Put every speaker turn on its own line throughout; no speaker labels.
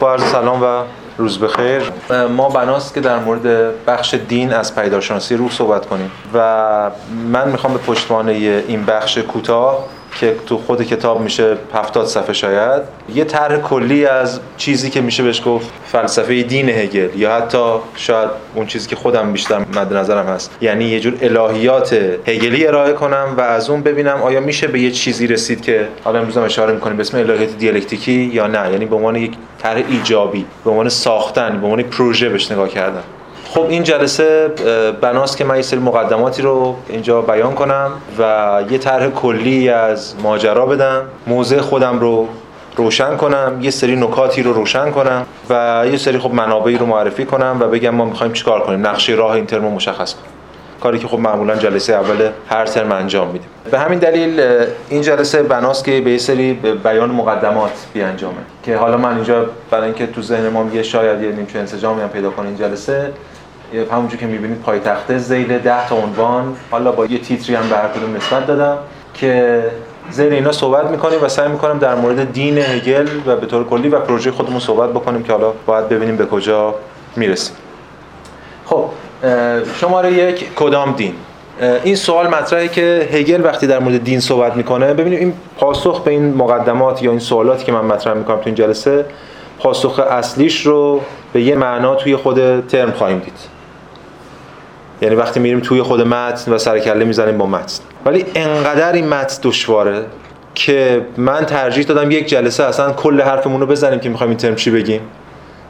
با عرض سلام و روز بخیر. ما بناست که در مورد بخش دین از پیداشناسی روح صحبت کنیم. و من می‌خوام به پشتوانه این بخش کوتاه که تو خود کتاب میشه 70 صفحه شاید یه طرح کلی از چیزی که میشه بهش گفت فلسفه دین هگل یا حتی شاید اون چیزی که خودم بیشتر مد نظرم هست. یعنی یه جور الهیات هگلی ارائه کنم و از اون ببینم آیا میشه به یه چیزی رسید که حالا امروز هم اشاره می‌کنیم به اسم الهیات دیالکتیکی یا نه. یعنی به عنوان یک طرح ایجابی به عنوان ساختن به عنوان پروژه بهش نگاه کردن. خب این جلسه بناست که من یه سری مقدماتی رو اینجا بیان کنم و یه طرح کلی از ماجرا بدم. موضع خودم رو روشن کنم یه سری نکاتی رو روشن کنم و یه سری خب منابعی رو معرفی کنم و بگم ما می‌خوایم چیکار کنیم. نقشه راه این ترم رو مشخص کنیم. کاری که خب معمولا جلسه اول هر ترم انجام میدیم. به همین دلیل این جلسه بناست که به سری بیان مقدمات بیانجامه. که حالا من اینجا برای اینکه تو ذهن ما یه شاید یه نیمچه انسجامی هم پیدا کنه این جلسه همونجور که می‌بینید پایتخته زیل 10 تا عنوان. حالا با یه تیتری هم به هر کدوم نسبت دادم که زیر اینا صحبت می‌کنیم و سعی می‌کنم در مورد دین هگل و به طور کلی و پروژه خودمون صحبت بکنیم که حالا باید ببینیم به کجا می‌رسیم. خب شماره یک کدام دین؟ این سوال مطرحه که هگل وقتی در مورد دین صحبت می‌کنه ببینیم این پاسخ به این مقدمات یا این سوالاتی که من مطرح می‌کنم تو این جلسه پاسخ اصلیش رو به یه معنا توی خود ترم خواهیم دید. یعنی وقتی میریم توی خود متن و سرکله می‌زنیم با متن. ولی انقدر این متن دشواره که من ترجیح دادم یک جلسه اصلا کل حرفمون رو بزنیم که می‌خوایم این ترم چی بگیم.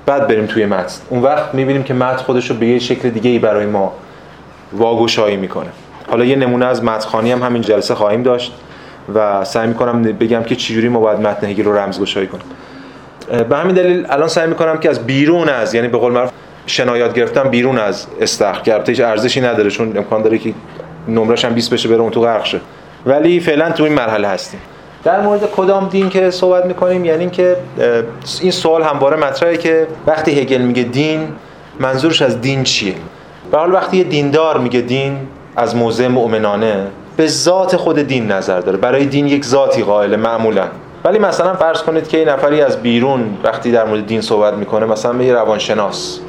بعد بریم توی متن. اون وقت می‌بینیم که متن خودش رو به یه شکل دیگه ای برای ما واگشایی می‌کنه. حالا یه نمونه از متنخانی هم همین جلسه خواهیم داشت و سعی می‌کنم بگم که چجوری ما باید متن هگل رو رمزگشایی کنیم. به همین دلیل الان سعی می‌کنم که از بیرون از یعنی به قول معروف شنایات گرفتم بیرون از استخر. که هیچ ارزشی نداره چون امکان داره که نمرش هم 20 بشه بره اون تو غرق شه. ولی فعلا تو این مرحله هستیم. در مورد کدام دین که صحبت می‌کنیم؟ یعنی اینکه این سوال همواره مطرحه که وقتی هگل میگه دین منظورش از دین چیه؟ به حال وقتی یه دیندار میگه دین از موضع مؤمنانه به ذات خود دین نظر داره. برای دین یک ذاتی قائل معمولا. ولی مثلا فرض کنید که این نفری از بیرون وقتی در مورد دین صحبت می‌کنه مثلا یه روانشناس.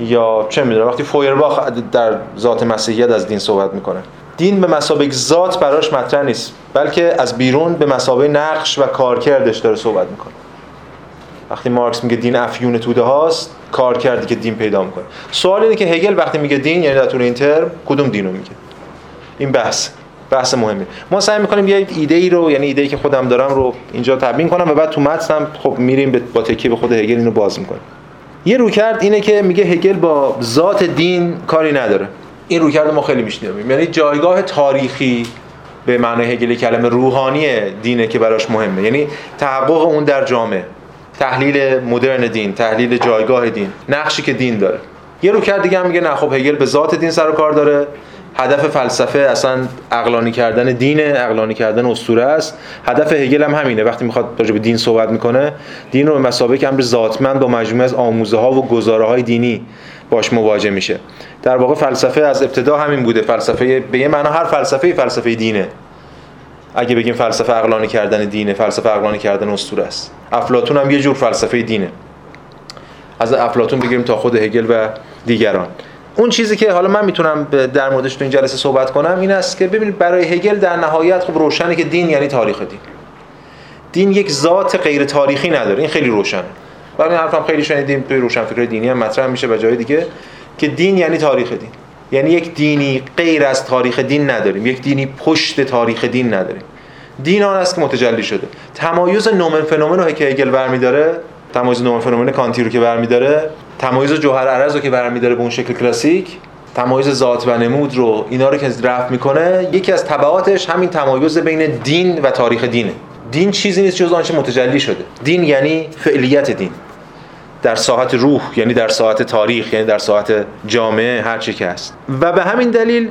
یا چه می‌دونم وقتی فویرباخ در ذات مسیحیت از دین صحبت می‌کنه. دین به مسابق ذات براش مطرح نیست بلکه از بیرون به مسابقه نقش و کارکردش داره صحبت می‌کنه. وقتی مارکس میگه دین افیون توده هاست کار کردی که دین پیدا می‌کنه. سوال اینه که هگل وقتی میگه دین یعنی در طول این ترم کدوم دینو میگه؟ این بحث بحث مهمی ما سعی می‌کنیم یه ایده ای رو یعنی ایده ای که خودم دارم رو اینجا تبیین کنم و بعد تو متن خب میریم با تکیه به خود هگل اینو باز می‌کنیم. یه روکرد اینه که میگه هگل با ذات دین کاری نداره. این روکرد ما خیلی میشنویم یعنی جایگاه تاریخی به معنای هگل کلمه روحانی دینه که براش مهمه. یعنی تحقق اون در جامعه. تحلیل مدرن دین تحلیل جایگاه دین. نقشی که دین داره. یه روکرد دیگه هم میگه نه خب هگل به ذات دین سر و کار داره. هدف فلسفه اصلا اقلانی کردن دینه اقلانی کردن اسطوره است. هدف هگل هم همینه. وقتی می‌خواد راجع به دین صحبت می‌کنه دین رو به مسابقه امر ذاتمند با مجموعه از آموزه ها و گزاره های دینی باش مواجه میشه. در واقع فلسفه از ابتدا همین بوده. فلسفه به یه معنا هر فلسفه فلسفه دینه. اگه بگیم فلسفه عقلانی کردن دینه فلسفه عقلانی کردن اسطوره است. افلاطون هم یه جور فلسفه دینه. از افلاطون بگیریم تا خود هگل و دیگران. اون چیزی که حالا من می‌تونم در موردش تو این جلسه صحبت کنم این است که ببینید برای هگل در نهایت خب روشنه که دین یعنی تاریخ دین. دین یک ذات غیر تاریخی نداره. این خیلی روشنه. برای این حرفم خیلی شنیدیم توی روشنفکر دینی هم مطرح میشه به جای دیگه که دین یعنی تاریخ دین. یعنی یک دینی غیر از تاریخ دین نداریم. یک دینی پشت تاریخ دین نداریم. دین آن است که متجلی شده. تمایز نومن فنومن رو که هگل برمیداره تمایز نومن فنومن کانتی رو که برمیداره تمایز جوهر عرض رو که برمیداره به اون شکل کلاسیک تمایز ذات و نمود رو اینا رو که رفت می‌کنه یکی از تبعاتش همین تمایز بین دین و تاریخ دینه. دین چیزی نیست جز آنچه متجلی شده. دین یعنی فعلیت دین. در ساعت روح یعنی در ساعت تاریخ یعنی در ساعت جامعه هر چی که هست. و به همین دلیل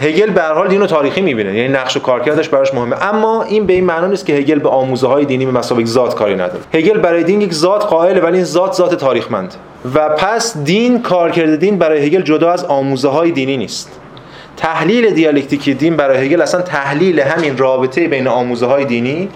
هگل به هر حال دینو تاریخی می‌بینه یعنی نقش و کارکردش براش مهمه. اما این به این معنا نیست که هگل به آموزه های دینی به مسابق ذات کاری نداره. هگل برای دین یک ذات قائله ولی این ذات ذات تاریخمند. و پس دین کارکرد دین برای هگل جدا از آموزه های دینی نیست. تحلیل دیالکتیکی دین برای هگل اصلا تحلیل همین رابطه بین آموزه های دینی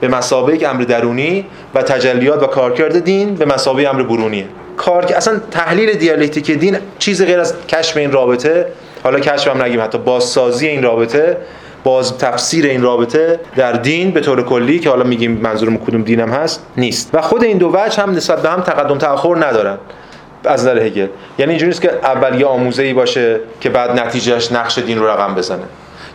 به مسابقه امر درونی و تجلیات و کارکرد دین به مسابقه امر برونیه. کار اصلا تحلیل دیالکتیک دین چیز غیر از کشف این رابطه حالا کشف هم نگیم حتی بازسازی این رابطه باز تفسیر این رابطه در دین به طور کلی که حالا میگیم منظورم کدوم دینم هست نیست. و خود این دو وجه هم نسبت به هم تقدم تأخر ندارن از نظر هگل. یعنی اینجوری نیست که اول یه آموزه باشه که بعد نتیجهش نقش دین رو رقم بزنه.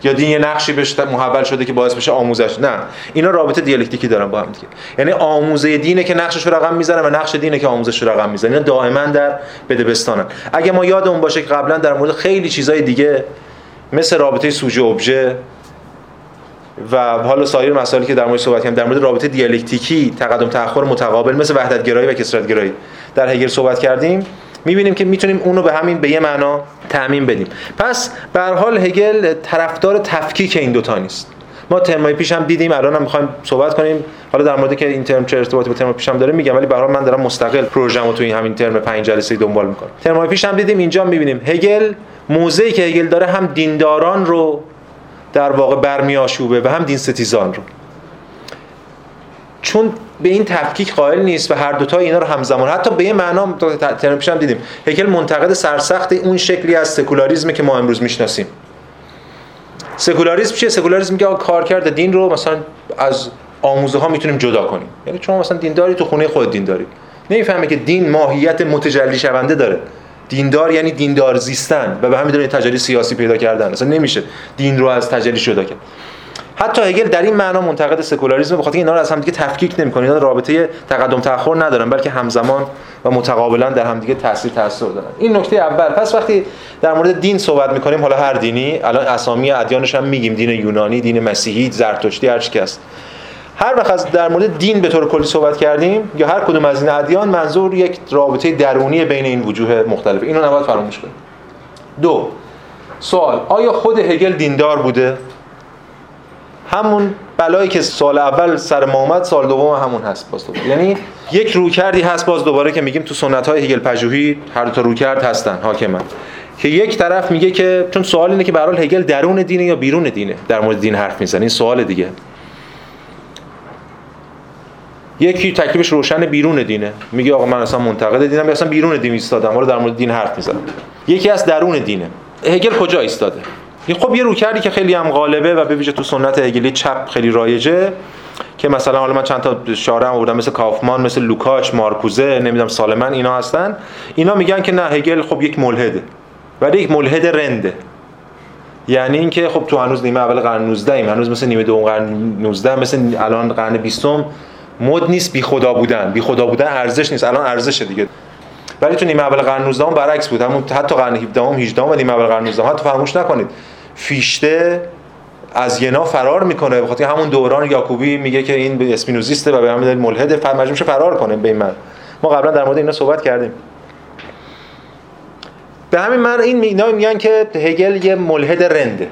یا دین یه نقشی بهش محول شده که باعث بشه آموزش. نه. اینا رابطه دیالکتیکی دارن با هم دیگه. یعنی آموزه دینه که نقشش رو رقم می‌زنه و نقش دینه که آموزش رو رقم می‌زنه اینا دائما در بدبستانن اگه ما یادمون باشه که قبلا در مورد خیلی چیزای دیگه مثل رابطه سوژه ابژه و حالا سایر مسائلی که در مورد صحبت کردیم در مورد رابطه دیالکتیکی تقدم تأخر متقابل مثل وحدت گرایی و کثرت گرایی در هگل صحبت کردیم. می‌بینیم که می‌تونیم اونو به همین به یه معنا تعمین بدیم. پس به حال هگل طرفدار تفکیک این دوتا نیست. ما ترمای پیش هم دیدیم الان هم می‌خوایم صحبت کنیم. حالا در مورد که این ترم چه ارتباطی با ترم پیش هم داره میگم ولی به من دارم مستقل پروژه‌مو تو این همین ترم پنج جلسه دنبال می‌کنم. ترمای پیش هم دیدیم اینجا می‌بینیم هگل موضعی که هگل داره هم دینداران رو در واقع برمیآشوبه و هم دین ستیزان رو. چون به این تفکیک قائل نیست و هر دوتا اینا رو همزمان حتی به یه معنا ترم پیش هم دیدیم. هگل منتقد سرسخت اون شکلی از سکولاریسم که ما امروز می‌شناسیم. سکولاریسم چیه؟ سکولاریسم میگه کارکرد دین رو مثلا از آموزه ها می‌تونیم جدا کنیم. یعنی چون مثلا دینداری تو خونه خود دینداری. نمی‌فهمه که دین ماهیت متجلی شونده داره. دیندار یعنی دیندار زیستن و به همین دلیل تجلی سیاسی پیدا کردن. اصلا نمیشه دین رو از تجلی جدا کرد. حتی هگل در این معنا منتقد سکولاریسم بخاطر اینا رو از همدیگه تفکیک نمی‌کنه. اینا رابطه تقدم تأخر ندارن بلکه همزمان و متقابلا در همدیگه تاثیر تاثیر دارن. این نکته اول. پس وقتی در مورد دین صحبت می‌کنیم حالا هر دینی الان اسامی ادیانش هم میگیم. دین یونانی دین مسیحی زرتشتی هر چی هر وقت از در مورد دین به طور کلی صحبت کردیم یا هر کدوم از این ادیان منظور یک رابطه درونی بین این وجوه مختلف اینو نباید فراموش کنیم. دو سوال آیا خود هگل دیندار بوده؟ همون بلایی که سال اول سر ما اومد سال دوم همون هست باز دوباره. یعنی یک روکردی هست باز دوباره که میگیم تو سنت های هگل پژوهی هر دو تا روکرد هستن حاکمن. که یک طرف میگه که چون سوال اینه که به هگل درون دینه یا بیرون دینه؟ در مورد دین حرف می‌زنه. این سوال دیگه. یکی تکلیفش روشن بیرون دینه. میگه آقا من اصلا منتقد دینم. یا اصلا بیرون دین ایستادم. ولی در مورد دین حرف می‌زنم. یکی از درون دینه. هگل کجا ایستاده؟ خب یه روکردی که خیلی هم غالبه و به ویژه تو سنت هگلی چپ خیلی رایجه که مثلا حالا من چند تا شارع آوردم مثل کافمان مثل لوکاچ مارکوزه نمی‌دونم سالمن اینا هستن. اینا میگن که نه هگل خب یک ملحده. ولی یک ملحد رنده. یعنی اینکه خب تو هنوز نیمه اول قرن 19 ایم هنوز مثل نیمه دوم قرن 19 مثل الان قرن 20 مد نیست بی خدا بودن. بی خدا بودن ارزش نیست. الان ارزشه دیگه. ولی تو نیمه اول قرن 19 برعکس بود. همون حتی قرن 17 هم 18 و نیمه اول قرن 19 حتی فراموش نکنید. فیشته از ینا فرار می‌کنه. بخاطر همون دوران یاکوبی میگه که این اسپینوزیسته و به همین دلیل ملحده. مجبور فرار کنه به من. ما قبلا در مورد اینا صحبت کردیم. به همین من این اینا میگن که هگل یه ملحد رنده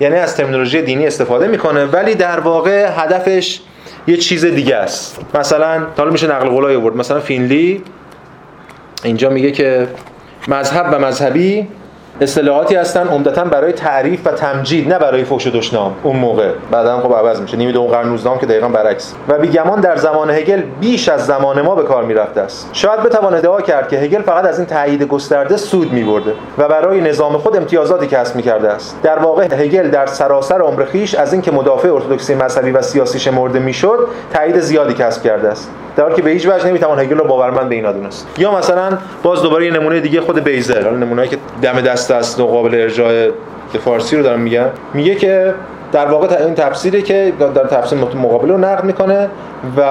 یعنی از ترمینولوژی دینی استفاده می‌کنه. ولی در واقع هدفش یه چیز دیگه است. مثلا حالا میشه نقل قولای آورد. مثلا فینلی اینجا میگه که مذهب و مذهبی اصطلاحاتی هستن عمدتا برای تعریف و تمجید نه برای فحش و دشنام. اون موقع. بعدا خب عوض میشه. نیمه دوم قرن 19 که دقیقا برعکس. و بیگمان در زمان هگل بیش از زمان ما به کار می‌رفته است. شاید بتوان ادعا کرد که هگل فقط از این تایید گسترده سود میبرده و برای نظام خود امتیازاتی کسب می‌کرده است. در واقع هگل در سراسر عمر خیش از اینکه مدافع ارتدکسی مذهبی و سیاسی شمرده می‌شد تایید زیادی کسب کرده است. در حالی که به هیچ وجه نمی‌توان هگل رو باورمند به اینا دونست. یا مثلا باز دوباره یه نمونه دیگه خود بیزر حالا نمونه‌ای که دم دست است و قابل ارجاع به فارسی رو دارم میگم میگه که در واقع این تفسیری که در تفسیر مقابل رو نقد می‌کنه و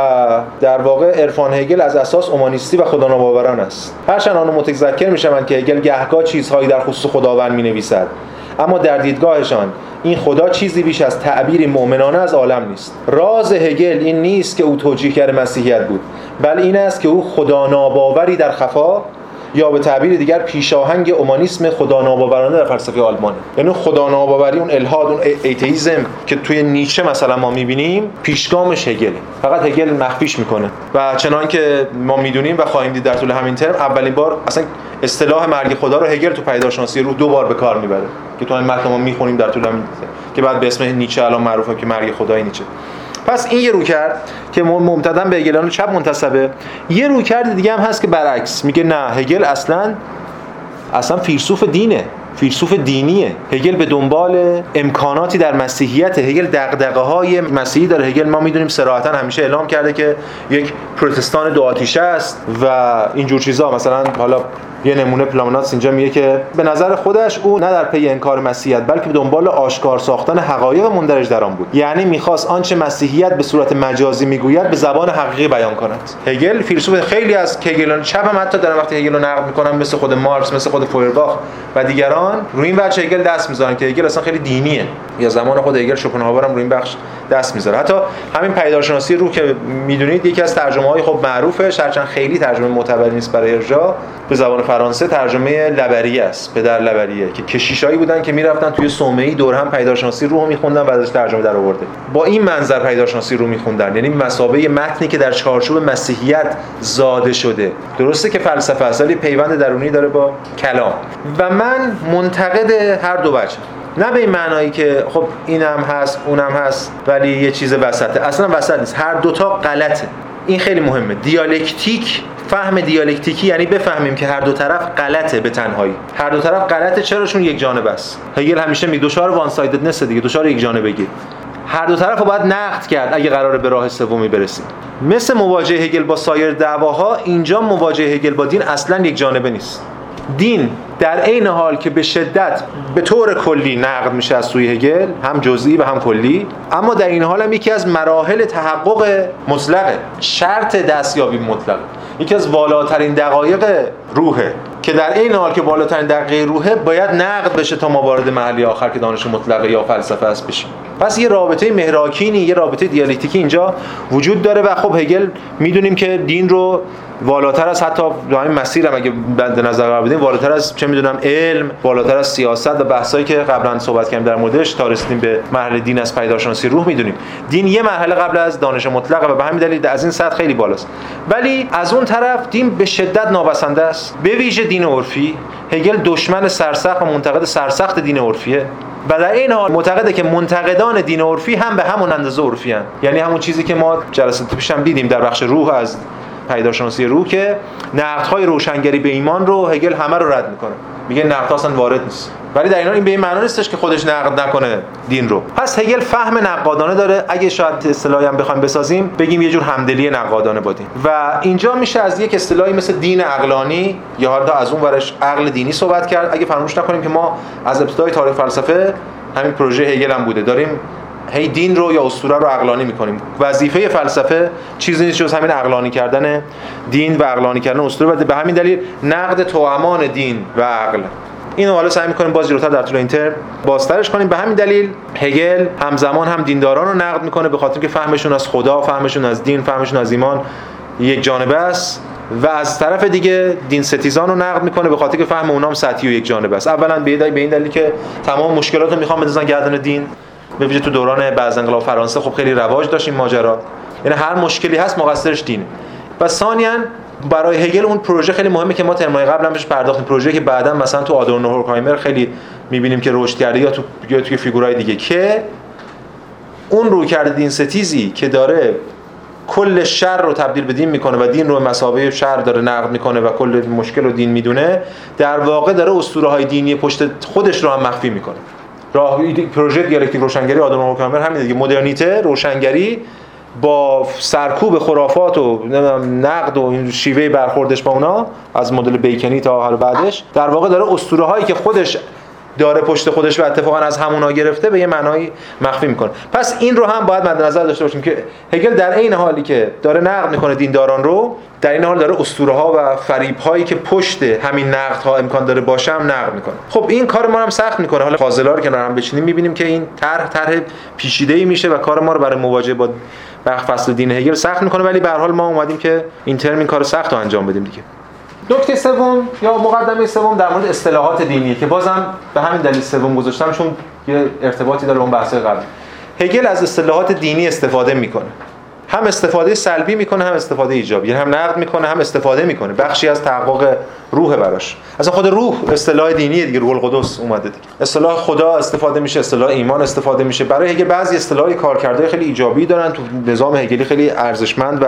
در واقع عرفان هگل از اساس اومانیستی و خداناباوران است. هرچند آنو متذکر می‌شوند که هگل گهگاه چیزهایی در خصوص خداوند می‌نویسد. اما در دیدگاهشان این خدا چیزی بیش از تعبیری مؤمنانه از عالم نیست. راز هگل این نیست که او توجیه کرده مسیحیت بود بل این است که او خدا ناباوری در خفا یا به تعبیر دیگر پیشاهنگ اومانیسم خدا ناباورانه در فلسفه آلمانه یعنی خدا ناباوری اون الهاد اون ایتئیسم که توی نیچه مثلا ما می‌بینیم پیشگامش هگل فقط هگل مخفیش می‌کنه. و چنان که ما می‌دونیم و خواهیم دید در طول همین ترم اولین بار اصلا اصطلاح مرگ خدا رو هگل تو پیداشناسی روح دو بار به کار می‌بره. که تو این متن ما می‌خونیم در طول همین که بعد به اسم نیچه الان معروفه که مرگ خدای نیچه. پس این یه رو کرد که ممتدا به هگلیان چپ منتسبه یه رو کرد دیگه هم هست که برعکس. میگه نه هگل اصلا اصلا فیلسوف دینه. فیلسوف دینیه. هگل به دنبال امکاناتی در مسیحیت هگل دغدغه های مسیحی داره. هگل ما می‌دونیم صراحتا همیشه اعلام کرده که یک پروتستان دو آتیشه است و اینجور چیزا. مثلا حالا یه نمونه پلامناتس اینجا میگه که به نظر خودش او نه در پی انکار مسیحیت بلکه دنبال آشکار ساختن حقایق مندرج در آن بود. یعنی می‌خواست آنچه مسیحیت به صورت مجازی می‌گوید به زبان حقیقی بیان کند. هگل فیلسوف خیلی از هگلان چپ هم حتی در وقتی هگل رو نقد می‌کنن مثل خود مارکس مثل خود فویرباخ و دیگران روی این وجه هگل دست می‌ذارن که هگل اصلا خیلی دینیه. یا زمان خود هگل شوپنهاور هم روی این بخش دست می‌ذاره. حتی همین پیدارشناسی روح که می‌دونید یکی از ترجمه های خب معروفه هرچند خیلی ترجمه معتبری نیست برای ارجاع. به زبان فرانسه ترجمه لبریه است پدر لبریه که کشیشایی بودن که می‌رفتن توی صومعه دور هم پیدارشناسی روح میخوندن و ازش ترجمه در آورده با این منظر پدیدارشناسی رو میخوندن. یعنی به مثابه متنی که در چارچوب مسیحیت زاده شده. درسته که فلسفه اصلی پیوند درونی داره با کلام. و من منتقد هر دو وجه. نه به این معنایی که خب اینم هست اونم هست ولی یه چیز وسطه. اصلا وسط نیست. هر دوتا غلطه. این خیلی مهمه. دیالکتیک فهم دیالکتیکی یعنی بفهمیم که هر دو طرف غلطه به تنهایی. هر دو طرف غلطه چرا چون یک جانبه است. هگل همیشه میگه دچار one-sidedness دیگه دچار یک جانبگی هر دو طرف رو باید نقد کرد اگه قراره به راه سومی برسیم. مثل مواجهه هگل با سایر دعواها اینجا مواجهه هگل با دین اصلا یک جانبه نیست. دین در عین حال که به شدت به طور کلی نقد میشه از سوی هگل هم جزئی و هم کلی. اما در این حال هم یکی از مراحل تحقق مطلقه. شرط دستیابی مطلق یکی از والاترین دقایق روحه. که در این حال که بالاترین دقیقه روحه باید نقد بشه تا ما وارد محلی آخر که دانش مطلقه یا فلسفه است بشیم. پس یه رابطه مهراکینی یه رابطه دیالکتیکی اینجا وجود داره و خب هگل می‌دونیم که دین رو والاتر از حتی همین مسیر هم اگه بند نظر قرار بدیم والاتر از چه می‌دونم علم بالاتر از سیاست و بحثایی که قبلا صحبت کردیم در موردش تا رسیدیم به مرحله دین از پیداشناسی روح می‌دونیم. دین یه مرحله قبل از دانش مطلقه و به همین دلیل از این سطح خیلی بالاست. ولی از اون طرف دین به شدت نابسنده است. به ویژه دین عرفی هگل دشمن سرسخت و منتقد سرسخت دین عرفیه و در این حال معتقده که منتقدان دین عرفی هم به همون اندازه عرفی هن. یعنی همون چیزی که ما جلسات پیش هم دیدیم در بخش روح از پیداشناسی روح که نقدهای روشنگری به ایمان رو هگل همه رو رد می‌کنه میگه نقد اصلا وارد نیست. ولی در این حال این به این معنی نیستش که خودش نقد نکنه دین رو. پس هگل فهم نقادانه داره. اگه شاید اصطلاحی هم بخوایم بسازیم بگیم یه جور همدلی نقادانه با دین و اینجا میشه از یک اصطلاحی مثل دین عقلانی یا حالا از اون ورش عقل دینی صحبت کرد. اگه فراموش نکنیم که ما از ابتدای تاریخ فلسفه همین پروژه هگل هم بوده. داریم هی دین رو یا اسطوره رو عقلانی می‌کنیم. وظیفه فلسفه چیزی نیست جز همین عقلانی کردن دین و عقلانی کردن اسطوره. و به همین دلیل نقد توامان دین و عقل. اینو حالا سعی می‌کنیم باز جلوتر در طول این ترم بازترش کنیم. به همین دلیل هگل همزمان هم دینداران رو نقد می‌کنه به خاطر که فهمشون از خدا فهمشون از دین فهمشون از ایمان یک جانبه است. و از طرف دیگه دین ستیزان رو نقد می‌کنه به خاطر که فهم اونام سطحی و یک جانبه است. اولا به این دلیل که تمام مشکلات رو می‌خوام بندازن گردن دین. به ویژه تو دوران بعد انقلاب فرانسه خب خیلی رواج داشت این ماجرا. یعنی هر مشکلی هست مقصرش دینه و ثانیا برای هگل اون پروژه خیلی مهمه که ما ترمای قبل هم بهش پرداختیم. پروژه که بعدا مثلا تو آدورنو هورکایمر خیلی می‌بینیم که رشد کرده یا تو یا توی فیگورای دیگه که اون رو کرده دین ستیزی که داره کل شر رو تبدیل به دین می‌کنه و دین رو مسابقه شر داره نقد می‌کنه و کل مشکل رو دین می‌دونه در واقع داره اسطوره های دینی پشت خودش رو هم مخفی می‌کنه. راه پروژه دیالکتیک روشنگری آدم هوکامر همین دیگه. مدرنیته روشنگری با سرکوب خرافات و نقد و این شیوه برخوردش با اونا از مدل بیکنی تا حال بعدش. در واقع داره اسطوره هایی که خودش داره پشت خودش و اتفاقا از همونا گرفته به یه معنایی مخفی می‌کنه. پس این رو هم باید مد نظر داشته باشیم که هگل در عین حالی که داره نقد می‌کنه دینداران رو در این حال داره اسطوره ها و فریب هایی که پشت همین نقد ها امکان داره باشه هم نقد می‌کنه. خب این کار ما هم سخت می‌کنه. حالا فاضلا رو کنار هم بچینیم می‌بینیم که این طرح طرح پیچیده ای میشه و کار ما رو برای مواجهه با بخ فصل دین هگل سخت می‌کنه. ولی به هر حال ما اومدیم که این ترم این کار سخت انجام بدیم دیگه. نکته سوم یا مقدمه سوم در مورد اصطلاحات دینی که بازم به همین دلیل سوم گذاشتم چون یه ارتباطی داره اون بحث قبل. هگل از اصطلاحات دینی استفاده می‌کنه. هم استفاده سلبی می‌کنه هم استفاده ایجابی. یعنی هم نقد می‌کنه هم استفاده می‌کنه. بخشی از تحقق روح براش. اصلا خود روح اصطلاح دینی دیگه روح القدس اومده دیگه. اصطلاح خدا استفاده میشه اصطلاح ایمان استفاده میشه. برای هگل بعضی اصطلاح کارکردهای خیلی ایجابی دارن. تو نظام هگلی خیلی ارزشمند و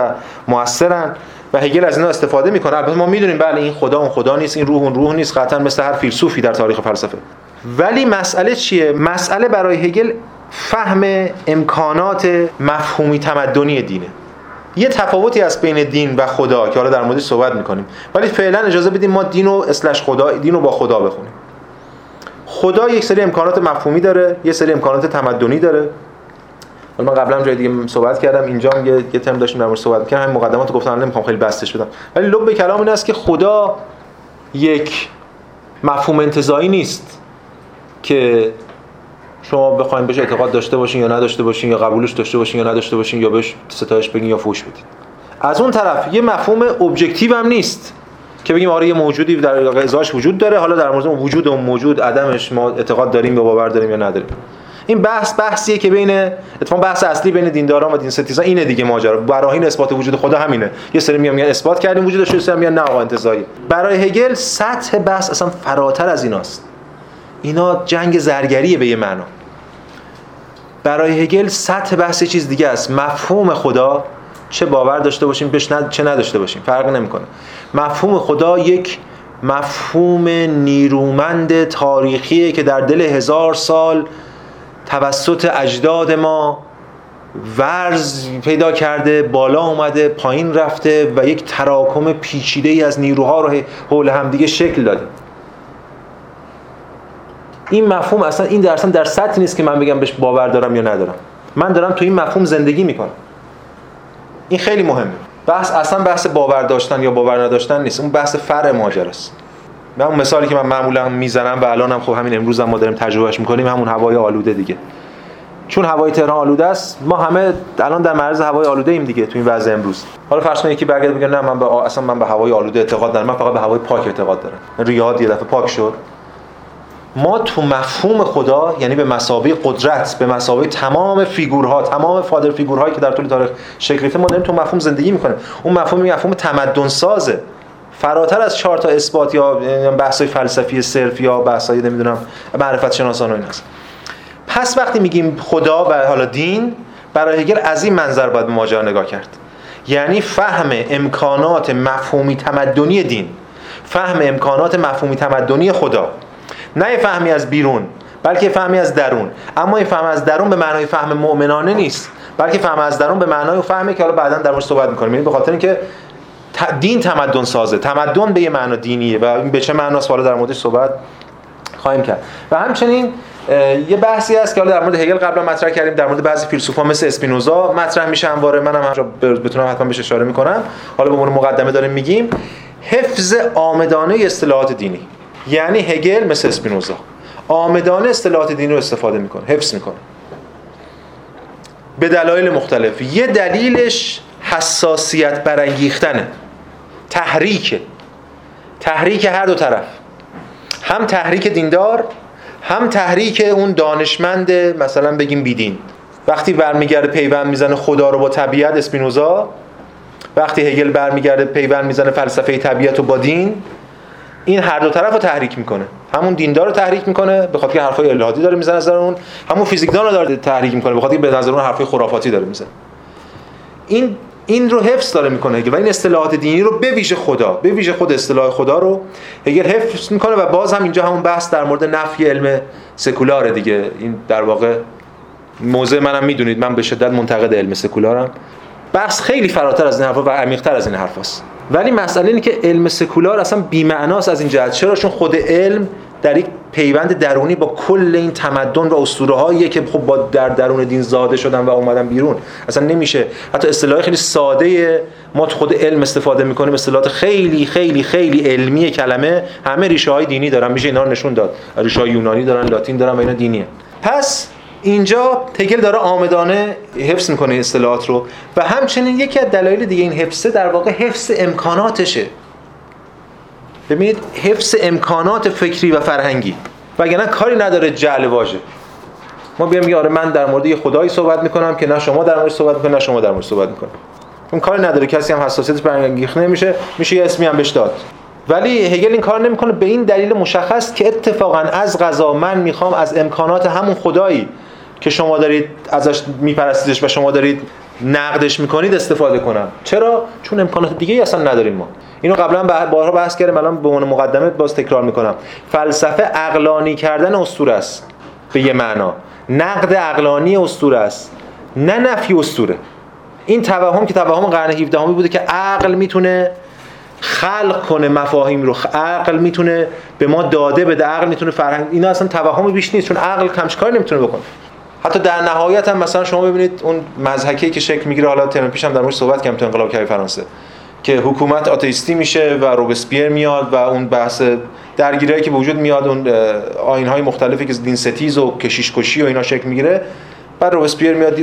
موثرن. و هگل از اینا استفاده می‌کنه. البته ما می‌دونیم بله این خدا اون خدا نیست این روح اون روح نیست قطعا مثل هر فیلسوفی در تاریخ فلسفه. ولی مسئله چیه؟ مسئله برای هگل فهم امکانات مفهومی تمدنی دینه. یه تفاوتی از بین دین و خدا که حالا در موردش صحبت می‌کنیم. ولی فعلا اجازه بدیم ما دین و اسلش خدا دین رو با خدا بخونیم. خدا یک سری امکانات مفهومی داره یه سری امکانات تمدنی داره. من قبلا جای دیگه صحبت کردم اینجا هم یه, یه تم داشتیم در مورد صحبت کردم همین مقدمات گفتم نمی‌خوام خیلی بستش بدم. ولی لب کلام این است که خدا یک مفهوم انتزاعی نیست که شما بخواید بهش اعتقاد داشته باشین یا نداشته باشین یا قبولش داشته باشین یا نداشته باشین یا بهش ستایش بگین یا فوش بدین. از اون طرف یه مفهوم objective هم نیست که بگیم آره یه موجودی در ازاش وجود داره حالا در مورد وجود اون موجود عدمش ما اعتقاد داریم یا باور داریم یا نداریم. این بحث بحثیه که بین اتفاقا بحث اصلی بین دینداران و دین ستیزان اینه دیگه ماجرا. براهین اثبات وجود خدا همینه. یه سری میگن اثبات کردیم وجودش یه سری میگن نه آقا انتزاعی برای هگل سطح بحث اصلا فراتر از ایناست. اینا جنگ زرگریه به یه معنا. برای هگل سطح بحث چیز دیگه است. مفهوم خدا چه باور داشته باشیم بهش چه نداشته باشیم. فرق نمی‌کنه. مفهوم خدا یک مفهوم نیرومند تاریخیه که در دل هزار سال توسط اجداد ما ورز پیدا کرده بالا اومده پایین رفته و یک تراکم پیچیده ای از نیروها رو حول همدیگه شکل داده. این مفهوم اصلا این درصد در سطح نیست که من بگم بهش باور دارم یا ندارم. من دارم تو این مفهوم زندگی می‌کنم. این خیلی مهمه. بحث اصلا بحث باور داشتن یا باور نداشتن نیست. اون بحث فرع ماجراست. من مثالی که من معمولا می‌زنم و الان هم خب همین امروز هم ما داریم تجربهش می‌کنیم همون هوای آلوده دیگه. چون هوای تهران آلوده است ما همه الان در معرض هوای آلوده ایم دیگه تو این وضع امروز. حالا فرض کنید یکی برگرده بگه نه من به اصلا من به هوای آلوده اعتقاد ندارم من فقط به هوای پاک اعتقاد دارم. ریاض یه دفعه پاک شد. ما تو مفهوم خدا یعنی به مسابقه قدرت به مسابقه تمام فیگورها تمام فادر فیگورهایی که در طول تاریخ شکل ما داریم تو مفهوم زندگی می‌کنیم. اون مفهوم مفهوم تمدن سازه فراتر از چهار تا اثبات یا بحث فلسفی صرف یا بحث های نمی‌دونم معرفت شناسان و این هست پس وقتی میگیم خدا و حالا دین برای هگل از این منظر باید ماجرا نگاه کرد. یعنی فهم امکانات مفهومی تمدنی دین فهم امکانات مفهومی تمدنی خدا. نه فهمی از بیرون بلکه فهمی از درون. اما این فهم از درون به معنای فهم مؤمنانه نیست بلکه فهم از درون به معنای فهمی که حالا بعدا در صحبت می‌کنیم. یعنی به خاطر اینکه دین تمدن سازه. تمدن به یه معنا دینیه و به چه معناست؟ حالا در موردش صحبت خواهیم کرد. و همچنین یه بحثی هست که حالا در مورد هگل قبلا مطرح کردیم در مورد بعضی فیلسوفا مثل اسپینوزا مطرح میشه همواره منم هم بتونم حتما بهش اشاره می‌کنم. حالا به عنوان مقدمه داریم میگیم. حفظ آمدانه اصطلاحات دینی. یعنی هگل مثل اسپینوزا. آمدانه اصطلاحات دینی رو استفاده می‌کنه حفظ می‌کنه. به دلایل مختلف. یه دلیلش حساسیت برانگیختنه. تحریک. تحریک هر دو طرف. هم تحریک دیندار هم تحریک اون دانشمند مثلا بگیم بیدین. وقتی برمیگرده پیوند می‌زنه خدا رو با طبیعت اسپینوزا. وقتی هگل برمیگرده پیوند می‌زنه فلسفه طبیعت رو با دین. این هر دو طرف رو تحریک می‌کنه. همون دیندار رو تحریک می‌کنه به خاطر حرفای الهادی داره می‌زنه از اون. همون فیزیکدان رو داره تحریک می‌کنه به خاطر به نظر اون حرفای خرافاتی داره می‌زنه. این این رو حفظ داره می‌کنه و این اصطلاحات دینی رو به ویژه خدا به ویژه خود اصطلاح خدا رو هگل حفظ می‌کنه و باز هم اینجا همون بحث در مورد نفی علم سکولار دیگه. این در واقع موضع منم می‌دونید من به شدت منتقد علم سکولارم. بحث خیلی فراتر از این حرفا و عمیق‌تر از این حرفاست. ولی مسئله اینه که علم سکولار اصلا بی‌معناست از این جهت. چرا؟ چون خود علم در یک پیوند درونی با کل این تمدن و اسطوره که خب با در درون دین زاده شدن و اومدن بیرون. اصلا نمیشه. حتی اصطلاح خیلی ساده ما تو خود علم استفاده می‌کنیم. اصطلاحات خیلی خیلی خیلی علمی کلمه همه ریشه های دینی دارن. میشه اینا رو نشون داد. ریشه های یونانی دارن لاتین دارن و اینا دینیه. پس اینجا تگل داره آمدانه حفظ می‌کنه اصطلاحات رو. و همچنین یکی از دلایل دیگه این حفظه در واقع حفظ امکاناتشه. ببینید حفظ امکانات فکری و فرهنگی. وگرنه کاری نداره جعل واژه. ما بیام آره من در مورد یه خدایی صحبت می‌کنم که نه شما در موردش صحبت می‌کنید نه شما در موردش صحبت می‌کنید اون کاری نداره. کسی هم حساسیتش برانگیخته نمیشه میشه یه اسمی هم بهش داد. ولی هگل این کار نمی‌کنه. به این دلیل مشخص که اتفاقا از غذا من می‌خوام از امکانات همون خدایی که شما دارید ازش میپرستیدش و شما دارید نقدش می‌کنید استفاده کنم. چرا؟ چون امکانات دیگه ای اصلا نداریم ما. اینو قبلا بارها بحث کردم الان به عنوان مقدمه باز تکرار می‌کنم. فلسفه عقلانی کردن اسطوره است به یه معنا. نقد عقلانی اسطوره است نه نفی اسطوره. این توهم که توهم قرن 17 بوده که عقل می‌تونه خلق کنه مفاهیم رو عقل می‌تونه به ما داده بده عقل می‌تونه فرهنگ اینا اصلا توهم بیش نیست چون عقل کمش کاری نمی‌تونه بکنه. حتی در نهایت هم مثلا شما ببینید اون مزحکی که شکل می‌گیره حالا ترم پیشم در موردش صحبت کردم تو انقلاب کردی فرانسه. که حکومت آتئیستی میشه و روبسپیر میاد و اون بحث درگیری که وجود میاد اون آینهای مختلفی که دین ستیز و کشیش کشی و اینا شکل می‌گیره. بعد روبسپیر میاد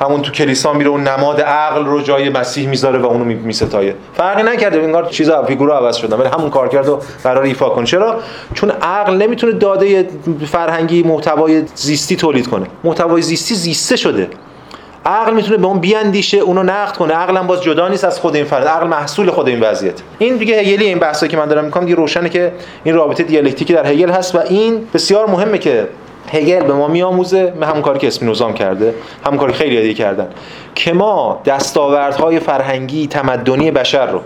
همون تو کلیسا میره اون نماد عقل رو جای مسیح می‌ذاره و اونو میستایه. فرقی نکرده انگار چیزا فیگورا عوض شدن ولی همون کار کرد و قرار ایفا کنه. چرا؟ چون عقل نمی‌تونه داده فرهنگی محتوای زیستی تولید کنه. محتوای زیستی زیسته شده. عقل می‌تونه به اون بیاندیشه اونو نقد کنه. عقل هم باز جدا نیست از خود این فرد. عقل محصول خود این وضعیت. این دیگه هگلی این بحثایی که من دارم می‌کنم دیگه روشنه که این رابطه دیالکتیکی در هگل هست و این بسیار مهمه که هگل به ما میآموزه. همون کاری که اسپینوزا کرده همون کاری خیلی دیگه کردن. که ما دستاوردهای فرهنگی تمدنی بشر رو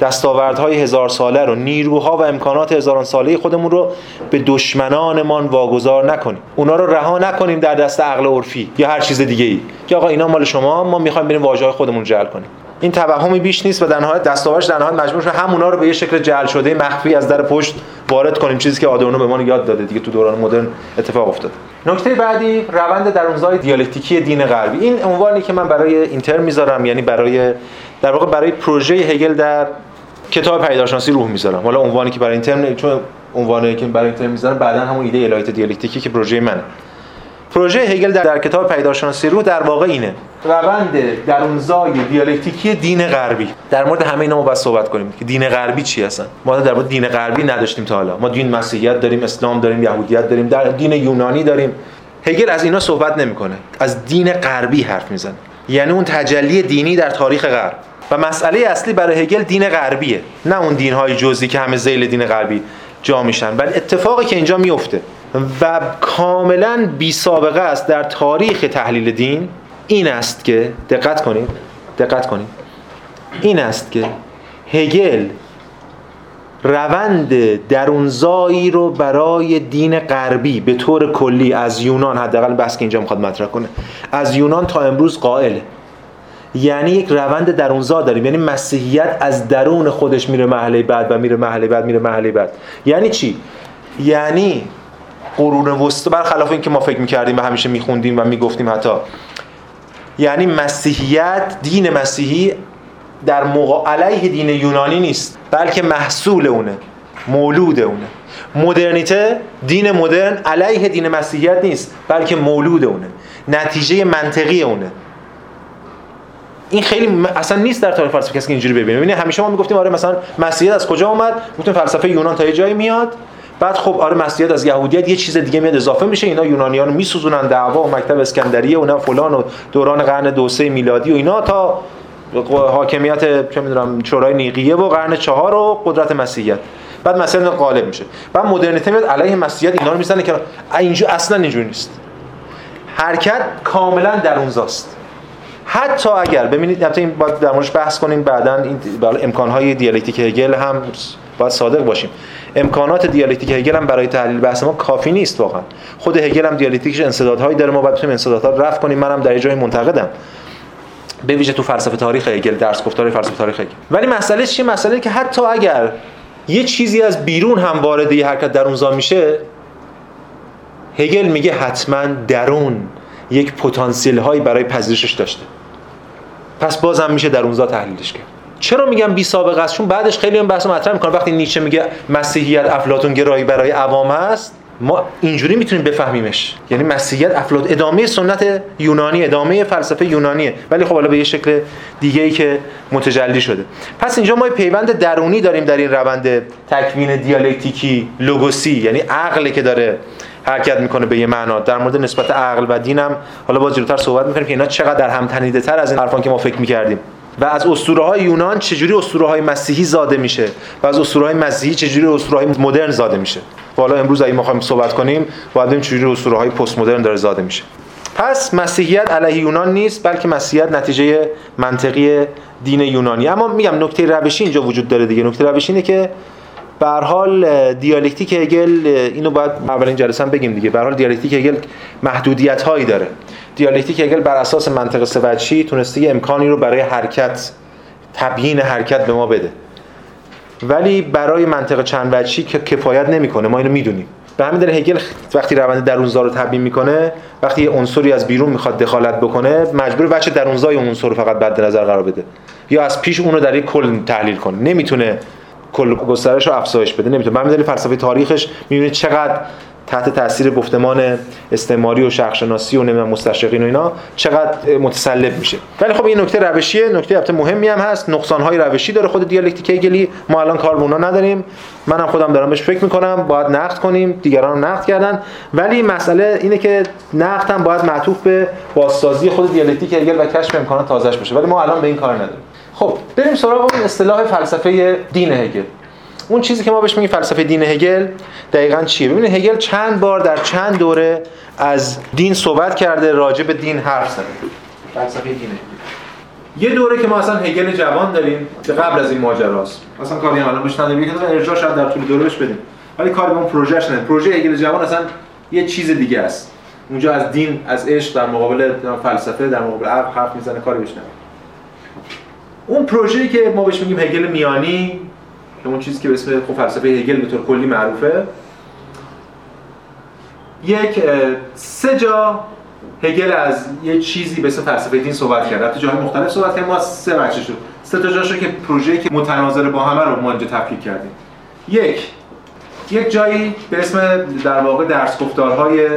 دستاوردهای هزار ساله رو نیروها و امکانات هزاران ساله خودمون رو به دشمنانمان واگذار نکنیم. اونا رو رها نکنیم در دست عقل عرفی یا هر چیز دیگه ای که آقا اینا مال شما ما می‌خوایم بریم واژه خودمون جعل کنیم. این توهمی بیش نیست و در نهایت دستاوردش در نهایت مجبور شدیم همونا رو به یه شکل جعل شده مخفی از در پشت وارد کنیم. چیزی که آدورنو به ما یاد داده دیگه تو دوران مدرن اتفاق افتاد نکته بعدی روند درونزای دیالکتیکی دین غربی. این عنوانی که من برای اینتر می‌ذارم یعنی برای در واقع برای پروژه هگل در کتاب پیداشناسی روح می‌ذارم. حالا عنوانی که برای اینتر چون عنوانی که برای اینتر می‌ذارم بعدا همون ایده الهیت دیالکتیکی که پروژه منه. پروژه هگل در, در کتاب پیداشناسی روح در واقع اینه. روند درونزای دیالکتیکی دین غربی. در مورد همه اینا ما باید صحبت کنیم که دین غربی چی هستن. ما در مورد دین غربی نداشتیم تا حالا. ما دین مسیحیت داریم اسلام داریم یهودیت داریم در دین یونانی داریم. هگل از اینا صحبت نمی‌کنه. از دین غربی حرف می‌زنه. یعنی اون تجلی دینی در تاریخ غرب. و مسئله اصلی برای هگل دین غربیه نه اون دینهای جزئی که همه ذیل دین غربی جا میشن. ولی اتفاقی که اینجا میفته و کاملا بی سابقه است در تاریخ تحلیل دین این است که دقت کنید دقت کنید. این است که هگل روند درونزایی رو برای دین غربی به طور کلی از یونان حداقل بس که اینجا می‌خواد مطرح کنه از یونان تا امروز قائله. یعنی یک روند درونزا داریم. یعنی مسیحیت از درون خودش میره محله بعد و میره محله بعد میره محله بعد. یعنی چی؟ یعنی قرون وسطا برخلاف اینکه ما فکر می‌کردیم و همیشه میخوندیم و می‌گفتیم حتی. یعنی مسیحیت دین مسیحی در موقع علیه دین یونانی نیست بلکه محصول اونه مولود اونه. مدرنیته دین مدرن علیه دین مسیحیت نیست بلکه مولود اونه. نتیجه منطقی اونه. این خیلی اصلا نیست در تاریخ فلسفه کسی که اینجوری ببینه. ببینید همیشه ما می‌گفتیم آره مثلا مسیحیت از کجا اومد؟ گفتیم فلسفه یونان تا جایی میاد. بعد خب آره مسیحیت از یهودیت یه چیز دیگه میاد اضافه میشه. اینا یونانیان میسوزونن دعوا و مکتب اسکندریه و نه فلان و دوران قرن دو میلادی و اینا تا حاکمیت چه می‌دونم شورای نیقیه و قرن چهار و قدرت مسیحیت. بعد مسیحیت غالب میشه. بعد مدرنیته میاد علیه مسیحیت اینا رو می‌زنه که اینجا اصلا اینجوری نیست. حرکت کاملا درونزاست. حتی اگر ببینید البته این باید در موردش بحث کنیم بعدا این امکانهای دیالکتیک هگل هم باید صادق باشیم. امکانات دیالکتیک هگل هم برای تحلیل بحث ما کافی نیست واقعا. خود هگل هم دیالکتیکش انسدادهایی داره ما باید بتونیم انسدادها رو رفع کنیم. منم در جای منتقدم. به ویژه تو فلسفه تاریخ هگل درس گفتار فلسفه تاریخ هگل. ولی مسئله چیه مسئله که حتی اگر یه چیزی از بیرون هم وارد یه حرکت درونزا میشه هگل میگه حتما درون یک پتانسیل هایی برای پذیرشش داشته. پس بازم میشه در اونجا تحلیلش کرد. چرا میگم بی سابقه است؟ چون بعدش خیلی هم بحث مطرح می‌کنه. وقتی نیچه میگه مسیحیت افلاطون گرایی برای عوام هست ما اینجوری می‌تونیم بفهمیمش. یعنی مسیحیت افلاط ادامه سنت یونانی ادامه فلسفه یونانیه. ولی خب حالا به یه شکل دیگه ای که متجلی شده. پس اینجا ما پیوند درونی داریم در این روند تکوین دیالکتیکی لوگوسی یعنی عقلی که داره حرکت می‌کنه به یه معنا. در مورد نسبت عقل و دینم حالا با جلوتر صحبت می‌کنیم که اینا چقدر در هم تنیده تر از این حرفان که ما فکر می‌کردیم. و از اسطوره های یونان چجوری اسطوره های مسیحی زاده میشه؟ و از اسطوره های مسیحی چجوری اسطوره های مدرن زاده میشه؟ حالا امروز اگه ما صحبت کنیم باید ببینیم چجوری اسطوره های پست مدرن داره زاده میشه. پس مسیحیت علیه یونان نیست بلکه مسیحیت نتیجه منطقی دین یونانی. اما میگم نکته روشی اینجا وجود داره دیگه. نکته روشی اینه که به حال دیالکتیک هگل اینو باید اولین جلسه هم بگیم دیگه. به حال دیالکتیک هگل محدودیت هایی داره. دیالکتیک هگل بر اساس منطق سوچی تونسته یه امکانی رو برای حرکت تبیین حرکت به ما بده. ولی برای منطق چند وجهی که کفایت نمی‌کنه ما اینو می‌دونیم. به همین دلیل هگل وقتی روند درونزا رو تبیین می‌کنه وقتی یه عنصری از بیرون می‌خواد دخالت بکنه مجبور بچه درونزای اون عنصر فقط بعد نظر قرار بده. یا از پیش اون رو در یک کل تحلیل کنه. نمی‌تونه کل گسترش رو افزایش بده. نمی‌تونه به همین فلسفه تاریخش می‌بینید چقدر تحت تاثیر گفتمان استعماری و شرقشناسی و نمی‌دونم مستشرقین و اینا چقدر متسلب میشه. ولی خب این نکته روشیه. نکته البته مهمی هم هست. نقصان های روشی داره خود دیالکتیک هگلی. ما الان کار به نداریم. منم خودم دارم بهش فکر می‌کنم. باید نقد کنیم. دیگران نقد کردن. ولی مسئله اینه که نقد هم باید معطوف به بازسازی خود دیالکتیک هگل و کشف امکانات تازهش بشه ولی ما الان به این کار نداریم. خب بریم سراغ اون اصطلاح فلسفه دین هگل. اون چیزی که ما بهش میگیم فلسفه دین هگل دقیقا چیه؟ ببینید هگل چند بار در چند دوره از دین صحبت کرده راجع به دین حرف زده. فلسفه دین هگل. یه دوره که ما اصلا هگل جوان داریم که قبل از این ماجراست. اصلا کاری هم الان بهش نداریم یه ارجاع شاید در طول دوره بهش بدیم. ولی کاری به اون پروژه هگل جوان اصلا یه چیز دیگه است. اونجا از دین از عشق در مقابل فلسفه در مقابل عقل حرف می‌زنه کاری بهش اون پروژه‌ای که ما بهش میگیم هگل میانی که اون چیزی که به اسم خب فلسفه هگل به طور کلی معروفه یک سه جا هگل از یه چیزی به اسم فلسفه دین صحبت کرد. البته جاهای مختلف صحبت کردیم ما سه بخشش رو سه تا جاشو که پروژه‌ای که متناظر با همه رو ما اینجا تفکیک کردیم. یک یک جایی به اسم در واقع درس گفتارهای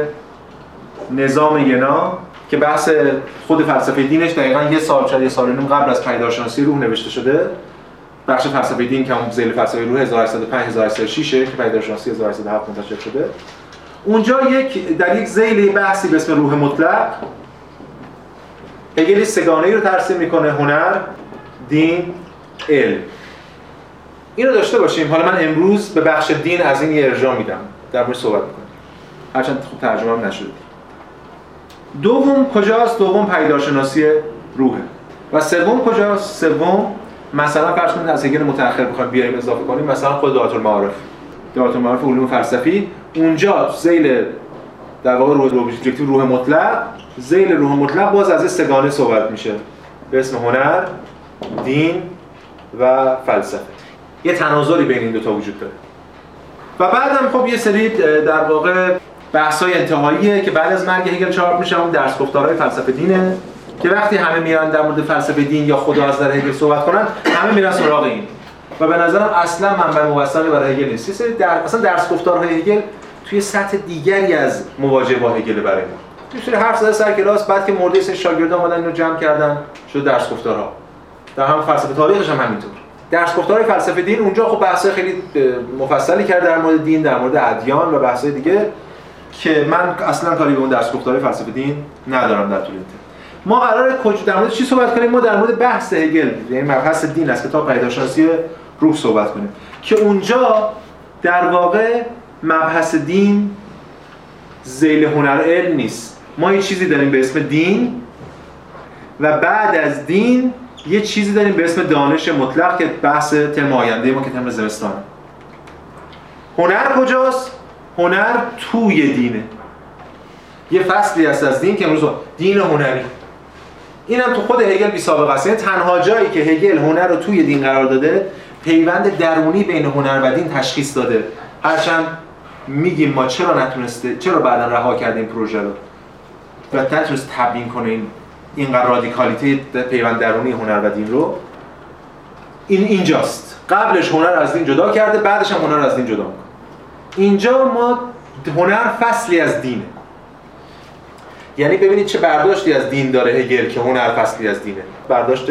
نظام ینا که بحث خود فلسفه دینش دقیقا یه سال شاید یه سال نیم قبل از پیدارشناسی روح نوشته شده. بخش فلسفه دین که اون زیل فلسفه روح 1805 1806 که پیدارشناسی 1807 منتشر شده. اونجا یک در یک زیل بحثی به اسم روح مطلق هگل سگانه رو ترسیم می‌کنه هنر دین علم. اینو داشته باشیم. حالا من امروز به بخش دین از این یه ارجاع میدم. در مورد صحبت می‌کنم. هرچند خوب ترجمه هم نشده. دوم کجاست؟ دوم پیداشناسی روحه. و سوم کجاست؟ سوم مثلا فرض کنید از هگل متأخر بخوایم بیایم اضافه کنیم مثلا خود دعات المعارف. دعات المعارف علوم فلسفی. اونجا زیل در واقع روح روح مطلق. زیل روح مطلق باز از سگانه صحبت میشه. به اسم هنر دین و فلسفه. یه تناظری بین این دو تا وجود داره. و بعدم خب یه سری در واقع بحث های انتهاییه که بعد از مرگ هگل چاپ میشه اون درس گفتارهای فلسفه دینه. که وقتی همه میرن در مورد فلسفه دین یا خدا از در هگل صحبت کنن همه میرن سراغ این. و به نظرم اصلا منبع موثقی برای هگل نیست. در اصلا درس گفتارهای هگل توی سطح دیگری از مواجهه با هگل برای ما. یه حرف زده سر کلاس بعد که مورد سه شاگرد اومدن اینو جمع کردن شد درس گفتارها. در هم فلسفه تاریخش هم همینطور. درس گفتار فلسفه دین اونجا خب بحث خیلی مفصلی کرد در مورد دین در مورد ادیان و بحث دیگه. که من اصلا کاری به اون درس گفتار فلسفه دین ندارم در طول ما قرار کجا در مورد چی صحبت کنیم؟ ما در مورد بحث هگل یعنی مبحث دین از کتاب پیداشناسی روح صحبت کنیم. که اونجا در واقع مبحث دین زیل هنر علم نیست. ما یه چیزی داریم به اسم دین و بعد از دین یه چیزی داریم به اسم دانش مطلق که بحث ترم آینده ما که ترم زمستانه. هنر کجاست؟ هنر توی دینه. یه فصلی هست از دین که امروز دین هنری. اینم تو خود هگل بی سابقه است. یعنی تنها جایی که هگل هنر رو توی دین قرار داده پیوند درونی بین هنر و دین تشخیص داده. هرچند میگیم ما چرا نتونسته چرا بعدا رها کرده این پروژه رو؟ و نتونست تبیین کنه این اینقدر رادیکالیته پیوند درونی هنر و دین رو؟ این اینجاست. قبلش هنر از دین جدا کرده بعدش هم هنر از دین جدا می‌کنه. اینجا ما هنر فصلی از دینه. یعنی ببینید چه برداشتی از دین داره هگل که هنر فصلی از دینه. برداشت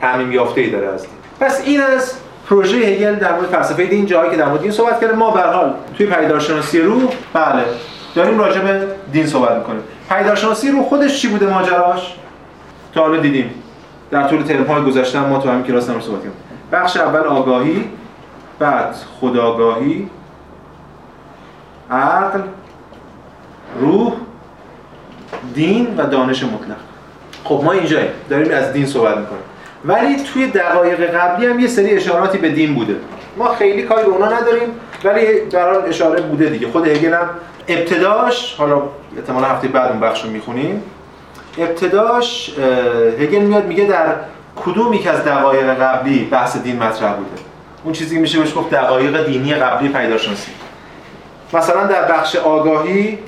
تعمیم یافته ای داره از دین. پس این از پروژه هگل در مورد فلسفه دین جایی که در مورد دین صحبت کرده. ما به حال توی پیدارشناسی روح بله داریم راجع به دین صحبت می‌کنیم. پیداشناسی رو خودش چی بوده ماجراش؟ تا حالا دیدیم. در طول ترم های گذشته ما تو همین کلاس صحبت کردیم. بخش اول آگاهی بعد خداگاهی عقل روح دین و دانش مطلق. خب ما اینجاییم داریم از دین صحبت می‌کنیم. ولی توی دقایق قبلی هم یه سری اشاراتی به دین بوده. ما خیلی کاری به اونا نداریم ولی در اشاره بوده دیگه. خود هگل هم ابتداش حالا احتمالا هفته بعد اون بخش رو می‌خونیم. ابتداش هگل میاد میگه در کدوم یک از دقایق قبلی بحث دین مطرح بوده؟ اون چیزی که میشه بهش گفت دقایق دینی قبلی پیداشناسی. مثلا در بخش آگاهی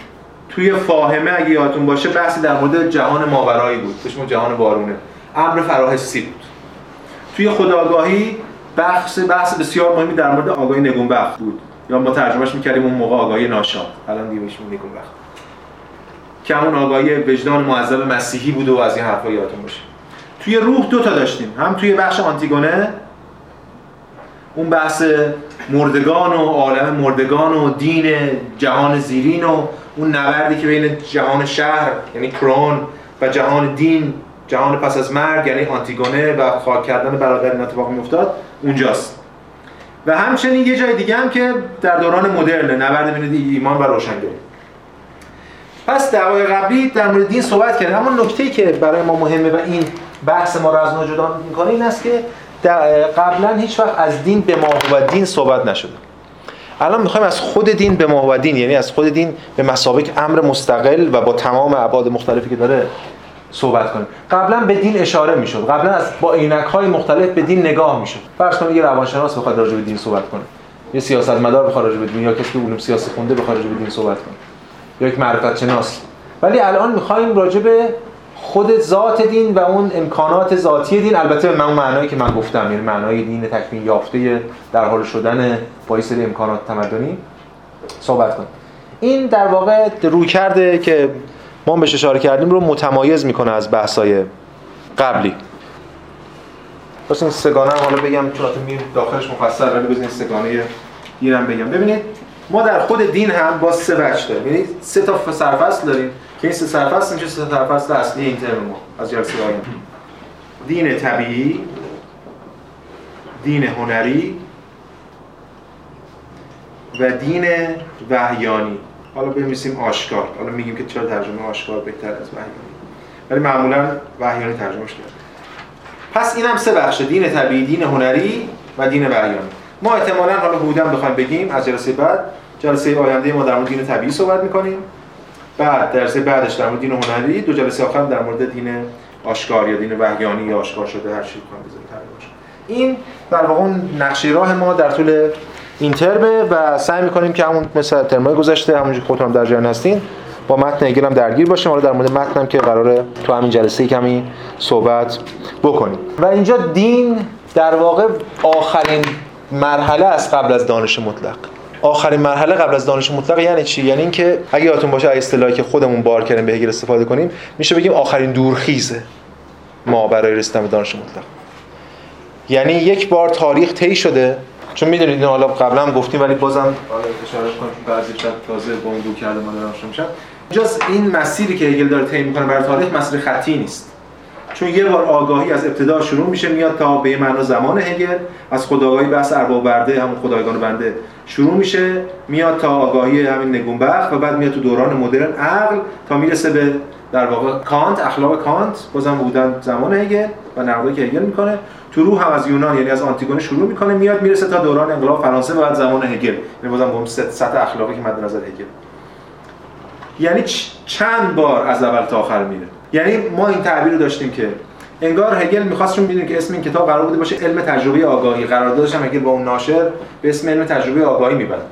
توی فاهمه اگه یادتون باشه بحثی در مورد جهان ماورایی بود اسمش جهان بارونه. امر فراحسی بود. توی خداگاهی بحث بحث بسیار مهمی در مورد آگاهی نگونبخت بود. یا ما ترجمهش می‌کردیم اون موقع آگاهی ناشاد. الان دیگه میشه نگونبخت. که همون آگاهی وجدان معذب مسیحی بود و از این حرفا یادتون باشه. توی روح دو تا داشتیم. هم توی بخش آنتیگونه اون بحث مردگان و عالم مردگان و دین جهان زیرین و اون نبردی که بین جهان شهر یعنی کرون و جهان دین جهان پس از مرگ یعنی آنتیگونه و خاک کردن برادر این اتفاق میافتاد اونجاست. و همچنین یه جای دیگه هم که در دوران مدرن نبرد بین ایمان و روشنگری. پس دعوای قبلی در مورد دین صحبت کردیم. اما نکته که برای ما مهمه و این بحث ما رو از نو جدا می‌کنه این است که قبلا هیچ وقت از دین به ما و دین صحبت نشده. الان می‌خوایم از خود دین به ما و دین یعنی از خود دین به مسابق امر مستقل و با تمام ابعاد مختلفی که داره صحبت کنیم. قبلا به دین اشاره می‌شد. قبلا از با عینک های مختلف به دین نگاه می‌شد. فرض کنید یه روانشناس بخواد راجع به دین صحبت کنه. یه سیاستمدار بخواد راجع به دین یا کسی که علوم سیاسی خونده بخواد راجع به دین صحبت کنه. یا یک معرفت شناس ولی الان می‌خوایم راجع به خود ذات دین و اون امکانات ذاتی دین. البته به اون معنایی که من گفتم یعنی معنای دین تکمیل یافته در حال شدن با این امکانات تمدنی. صحبت کنیم این در واقع روی کرده که ما بهش اشاره کردیم رو متمایز می‌کنه از بحثای قبلی. بس این سگانه حالا بگم چون میریم داخلش مفصل ولی بزنین سگانه گیرم بگم. ببینید ما در خود دین هم با سه بخش داریم. یعنی سه تا سرفصل داریم. که این سه سرفصل میشه سه سرفصل اصلی این ترم ما از جلسه آینده دین طبیعی دین هنری و دین وحیانی. حالا بنویسیم آشکار. حالا میگیم که چرا ترجمه آشکار بهتر از وحیانی. ولی معمولا وحیانی ترجمهش کرد. پس اینم سه بخشه دین طبیعی دین هنری و دین وحیانی. ما احتمالا حالا حدودا بخوایم بگیم از جلسه بعد. جلسه آینده ما در مورد دین طبیعی صحبت می‌کنیم. بعد جلسه بعدش در مورد دین هنری دو جلسه آخر در مورد دین آشکار یا دین وحیانی یا آشکار شده هر چی بکنم این در واقع نقشه راه ما در طول این ترمه و سعی می‌کنیم که همون مثل ترمای گذشته همونجوری خودتون در جریان هستین با متن هگل هم درگیر باشیم. حالا در مورد متن هم که قراره تو همین جلسه کمی صحبت بکنیم. و اینجا دین در واقع آخرین مرحله است قبل از دانش مطلق. آخرین مرحله قبل از دانش مطلق یعنی چی؟ یعنی اینکه اگه یادتون باشه اصطلاحی که خودمون بار کردیم به هگل استفاده کنیم میشه بگیم آخرین دورخیزه ما برای رسیدن به دانش مطلق. یعنی یک بار تاریخ طی شده. چون می‌دونید حالا قبلا هم گفتیم ولی بازم اشاره کنم که بعضی شب تازه با اون دو ما دارم اینجاست این مسیری که هگل داره طی می‌کنه برای تاریخ مسیر خطی نیست. چون یه بار آگاهی از ابتدا شروع میشه میاد تا به معنا زمان هگل. از خداگاهی بحث ارباب برده همون خدایگان بنده شروع میشه میاد تا آگاهی همین نگونبخت و بعد میاد تو دوران مدرن عقل تا می‌رسه به در واقع کانت اخلاق کانت. بازم بودن زمان هگل و نقدی که هگل می‌کنه. تو روح هم از یونان یعنی از آنتیگونه شروع می‌کنه میاد می‌رسه تا دوران انقلاب فرانسه و بعد زمان هگل. یعنی بازم با سطح اخلاقی که مد نظر هگل. یعنی چند بار از اول تا آخر میره. یعنی ما این تعبیر رو داشتیم که انگار هگل می‌خواست چون که اسم این کتاب قرار بوده باشه علم تجربه آگاهی. قراردادش هم هگل با اون ناشر به اسم علم تجربه آگاهی می‌بره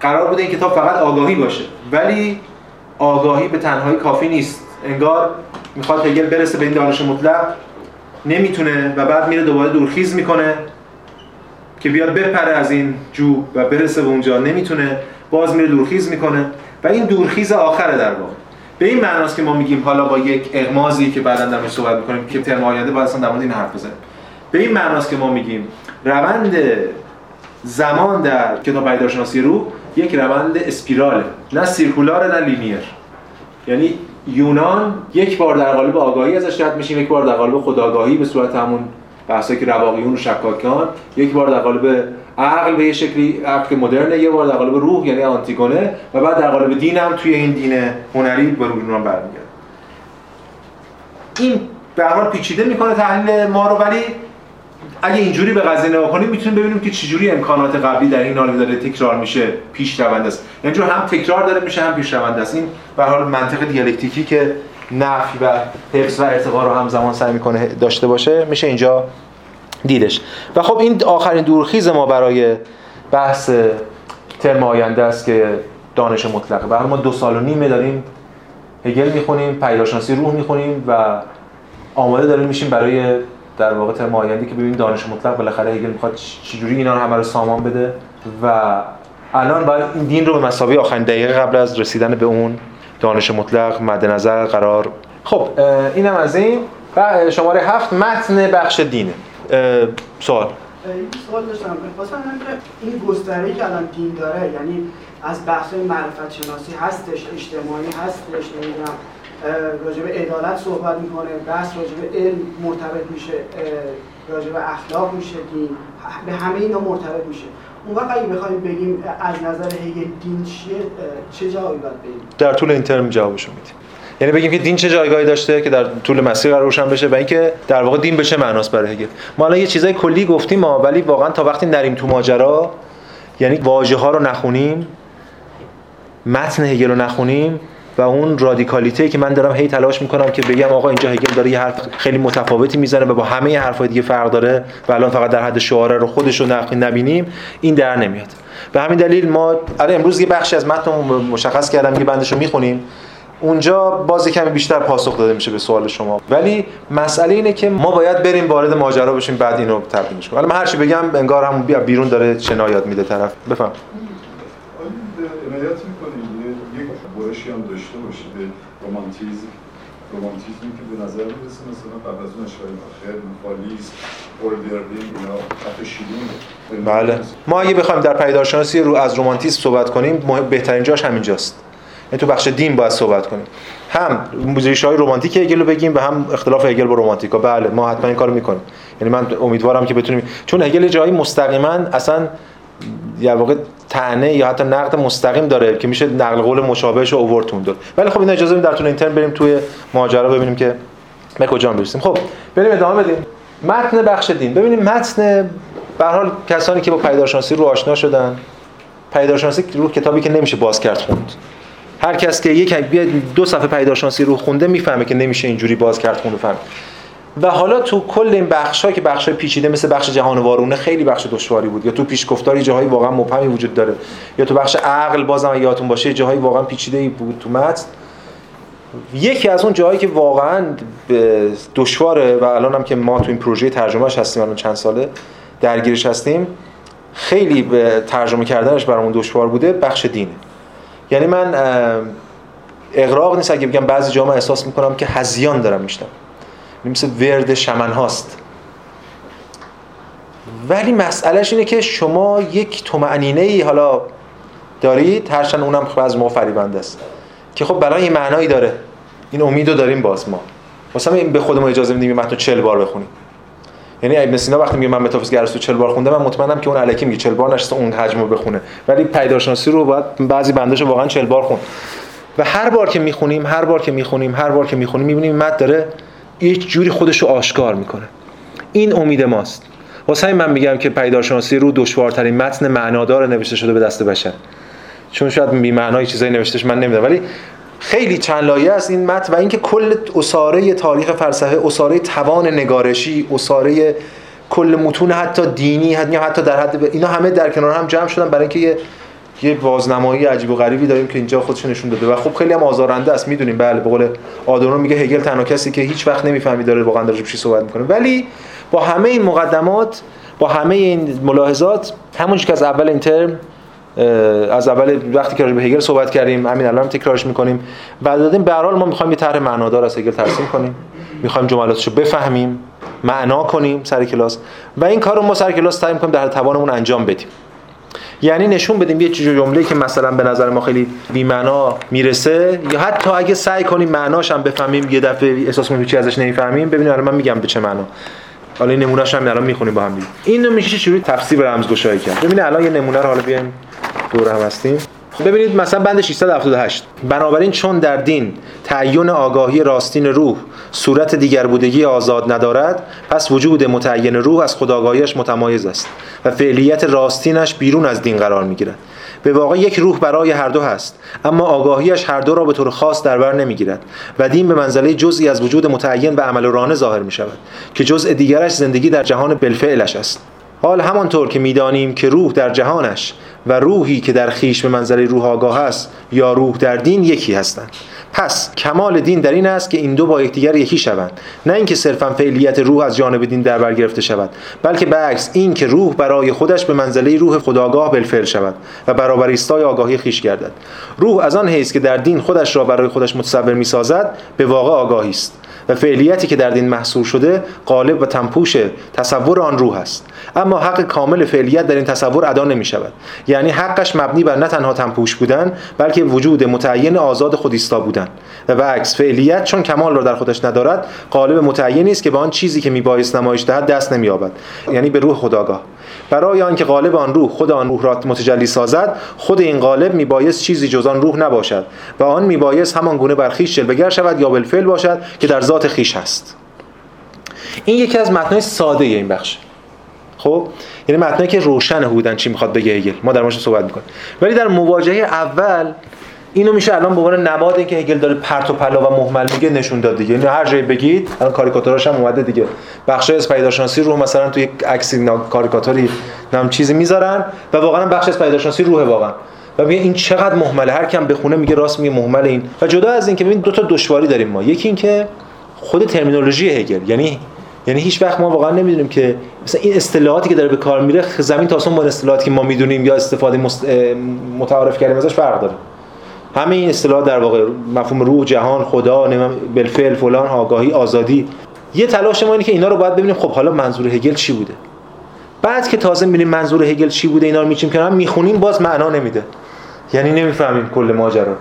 قرار بوده این کتاب فقط آگاهی باشه. ولی آگاهی به تنهایی کافی نیست. انگار می‌خواد هگل برسه به این دانش مطلق. نمی‌تونه و بعد میره دوباره دورخیز می‌کنه که بیاد بپره از این جو و برسه به اونجا. نمی‌تونه. باز میره دورخیز می‌کنه. و این دورخیز آخره در واقع. به این معناست که ما میگیم حالا با یک اغمازی که بعدا در صحبت می‌کنیم که ترم آینده باید در مورد این حرف بزنیم. به این معناست که ما میگیم روند زمان در کتاب پیداشناسی روح یک روند اسپیراله. نه سیرکولار نه لینیر. یعنی یونان یک بار در قالب آگاهی ازش رد میشیم یک بار در قالب خداگاهی به صورت همون بحثایی که رواقیون و شکاکان یک بار در قالب عقل به یه شکلی عقل مدرنه یه بار در قالب روح یعنی آنتیگونه و بعد در قالب دین هم توی این دین هنری به روی یونان برمیگرده این به حال پیچیده می‌کنه تحلیل ما رو ولی اگه اینجوری به قضیه نگاه کنیم می‌تونیم ببینیم که چجوری امکانات قبلی در این حال داره تکرار میشه پیش رونده است. یعنی هم تکرار داره میشه هم پیش رونده است. این به حال منطق دیالکتیکی که نفی و حفظ و ارتقا رو همزمان سعی می‌کنه داشته باشه میشه اینجا دیدش. و خب این آخرین دورخیز ما برای بحث ترم آینده است که دانش مطلقه. به ما دو سال و نیمه داریم هگل می‌خونیم پیداشناسی روح می‌خونیم و آماده داریم میشیم برای در واقع ترم آینده که ببینیم دانش مطلق بالاخره هگل می‌خواد چجوری اینا رو همه رو سامان بده. و الان باید این دین رو به مساوی آخرین دقیقه قبل از رسیدن به اون دانش مطلق مد نظر قرار. خب اینم از این. و شماره هفت متن بخش دینه. سوال.
این سوال داشتم. خواستم که این گستره که الان دین داره یعنی از بحث معرفت شناسی هستش اجتماعی هستش نمی‌دونم راجع به عدالت صحبت می‌کنه بحث راجع به علم مرتبط میشه راجع به اخلاق میشه دین به همه اینا مرتبط میشه. اون اگه بخوایم بگیم از نظر هگل دین چیه چه جایی باید بگیم
در طول این ترم جوابشو میدیم. یعنی بگیم که دین چه جایگاهی داشته که در طول مسیر قرار روشن بشه و اینکه در واقع دین به چه برای هگل. ما الان یه چیزای کلی گفتیم ما ولی واقعا تا وقتی نریم تو ماجرا یعنی واژه ها رو نخونیم متن هگل رو نخونیم و اون رادیکالیته که من دارم هی تلاش می‌کنم که بگم آقا اینجا هگل داره یه حرف خیلی متفاوتی می‌زنه و با همه حرفای دیگه فرق داره و الان فقط در حد شعاره رو خودش رو نبینیم این در نمیاد. به همین دلیل ما الان امروز یه بخشی از متن مشخص کردم یه بندش رو می‌خونیم. اونجا باز کمی بیشتر پاسخ داده میشه به سوال شما. ولی مسئله اینه که ما باید بریم وارد ماجرا بشیم بعد اینو تبیینش کنیم حالا من هر چی بگم انگار همون بیرون داره شنا یاد میده طرف. بفهم.
برشی هم داشته باشید به رومانتیزم رومانتیزمی که به نظر می‌رسه مثلا قبل از اون اینا خط شیرین
بله. ما اگه بخوایم در پیدارشناسی رو از رومانتیسم صحبت کنیم بهترین جاش همینجاست یعنی تو بخش دین باید صحبت کنیم. هم موزیش های رمانتیک هگل رو بگیم و هم اختلاف هگل با رمانتیکا. بله ما حتما این کارو می‌کنیم. یعنی من امیدوارم که بتونیم چون هگل جایی مستقیما اصلا یا واقع تنه یا حتی نقد مستقیم داره که میشه نقل قول مشابهش رو داد. ولی خب این اجازه بدیم در اینترن بریم توی ماجرا ببینیم که به کجا برسیم. خب بریم ادامه بدیم. متن بخش دین. ببینیم متن به حال کسانی که با پیدارشناسی رو آشنا شدن پیدارشناسی رو کتابی که نمیشه باز کرد خوند. هر کس که یک دو صفحه پیدارشناسی رو خونده می‌فهمه که نمیشه اینجوری باز کرد خوند فهم. و حالا تو کل این بخش که بخش پیچیده مثل بخش جهان وارونه خیلی بخش دشواری بود. یا تو پیشگفتاری جاهایی واقعا مبهمی وجود داره. یا تو بخش عقل بازم یادتون باشه جاهایی واقعا پیچیده بود تو متن. یکی از اون جاهایی که واقعا دشواره و الان هم که ما تو این پروژه ترجمهش هستیم الان چند ساله درگیرش هستیم خیلی به ترجمه کردنش برامون دشوار بوده بخش دینه. یعنی من اقراق نیست اگه بگم بعضی جا احساس می‌کنم که هزیان دارم میشتم مثل ورد شمن هاست. ولی مسئلهش اینه که شما یک تومعنینه ای حالا دارید هرچند اونم از ما فریبنده است که خب برای این معنایی داره. این امیدو داریم باز ما. مثلا این به خودمون اجازه میدیم متن 40 بار بخونیم. یعنی ابن سینا وقتی میگه من متافیزیک ارسطو 40 بار خونده من مطمئنم که اون الکی میگه 40 بار نشسته اون حجمو بخونه. ولی پیداشناسی رو باید بعضی بنداشو واقعا 40 بار خون. و هر بار که می‌خونیم هر بار که می‌خونیم هر بار که می‌خونیم می‌بینیم متن داره یک جوری خودش رو آشکار می‌کنه. این امید ماست. واسه من میگم که پیدارشناسی رو دشوارترین متن معنادار نوشته شده به دست بشر. چون شاید بی معنای چیزایی نوشتهش من نمی‌دونم. ولی خیلی چند لایه است این متن و اینکه کل اساره تاریخ فلسفه اساره توان نگارشی اساره کل متون حتی دینی حتی در حد اینا همه در کنار هم جمع شدن برای اینکه یه بازنمایی عجیب و غریبی داریم که اینجا خودش نشون داده. و خب خیلی هم آزارنده است می‌دونیم. بله به قول آدورنو میگه هگل تنها کسی که هیچ وقت نمی‌فهمی داره واقعا داره چی صحبت می‌کنه. ولی با همه این مقدمات با همه این ملاحظات همونجوری که از اول این ترم از اول وقتی که به هگل صحبت کردیم همین الان تکرارش می‌کنیم بعد دادیم به ما می‌خوایم یه طرح معنادار از هگل ترسیم کنیم. می‌خوایم جملاتشو بفهمیم معنا کنیم سر کلاس. و این کارو ما سر کلاس تعیین کنیم در توانمون انجام بدیم. یعنی نشون بدیم یه جمله که مثلا به نظر ما خیلی بی معنا می‌رسه. یا حتی اگه سعی کنیم معناش هم بفهمیم یه دفعه احساس کنیم چی ازش نمی‌فهمیم ببینید الان من میگم به چه معنا. حالا این نمونهش هم الان می‌خونیم با هم دیگه. اینو میشه چجوری تفسیر رمزگشایی کرد. ببینید الان یه نمونه رو حالا بیایم دور هم هستیم. ببینید مثلا بند 678 بنابراین چون در دین تعین آگاهی راستین روح صورت دیگر بودگی آزاد ندارد پس وجود متعین روح از خداگاهیش متمایز است و فعلیت راستینش بیرون از دین قرار می‌گیرد. به واقع یک روح برای هر دو هست اما آگاهیش هر دو را به طور خاص در بر نمی‌گیرد و دین به منزله جزئی از وجود متعین و عمل رانه ظاهر می شود که جزء دیگرش زندگی در جهان بالفعلش است. حال همانطور که می‌دانیم که روح در جهانش و روحی که در خیش به منظره روح آگاه است یا روح در دین یکی هستند. پس کمال دین در این است که این دو با یکدیگر یکی شوند. نه اینکه صرفا فعلیت روح از جانب دین در بر گرفته شود بلکه برعکس این که روح برای خودش به منزله روح خداگاه بالفعل شود و برابر ایستای آگاهی خیش گردد. روح از آن حیث که در دین خودش را برای خودش متصور می‌سازد به واقع آگاهی است. و فعلیتی که در دین محصور شده قالب و تنپوش تصور آن روح است. اما حق کامل فعلیت در این تصور ادا نمی شود یعنی حقش مبنی بر نه تنها تنپوش بودن بلکه وجود متعین آزاد خودیستا بودن. و برعکس فعلیت چون کمال را در خودش ندارد قالب متعینی است که به آن چیزی که میبایست نمایش دهد دست نمییابد. یعنی به روح خداگاه. برای آنکه قالب آن روح خود آن روح را متجلی سازد خود این قالب میبایست چیزی جز آن روح نباشد. و آن میبایست همان گونه بر خویش جلوگر شود یا بالفعل باشد که در ذات خیش هست. این یکی از متنای ساده این بخش. خب؟ یعنی متنایی که روشن بودن چی می‌خواد بگه هگل. ما در موردش صحبت می‌کنیم. ولی در مواجهه اول اینو میشه الان به عنوان نماد که هگل داره پرت و پلا و مهمل میگه نشون داد دیگه. یعنی هر جایی بگید الان کاریکاتوراش هم اومده دیگه. بخش از پیداشناسی رو مثلا توی عکس کاریکاتوری نام چیزی می‌ذارن و واقعا بخش از پیداشناسی روحه واقعا. و میگه این چقدر مهمله هر کم بخونه میگه راست میگه مهمل این. و جدا از این که ببین دو تا دشواری داریم ما. یکی این که خود ترمینولوژی هگل. یعنی یعنی هیچ وقت ما واقعا نمی‌دونیم که مثلا این اصطلاحاتی که داره به کار میره زمین تا آسمون با اصطلاحاتی که ما می‌دونیم یا استفاده متعارف کردیم ازش فرق داره. همه این اصطلاحات در واقع مفهوم روح جهان خدا بالفعل فلان آگاهی آزادی. یه تلاش ما اینه که اینا رو باید ببینیم خب حالا منظور هگل چی بوده. بعد که تازه می‌بینیم منظور هگل چی بوده اینا رو میچیم کنار می‌خونیم باز معنا نمیده. یعنی نمی‌فهمیم کل ماجرا.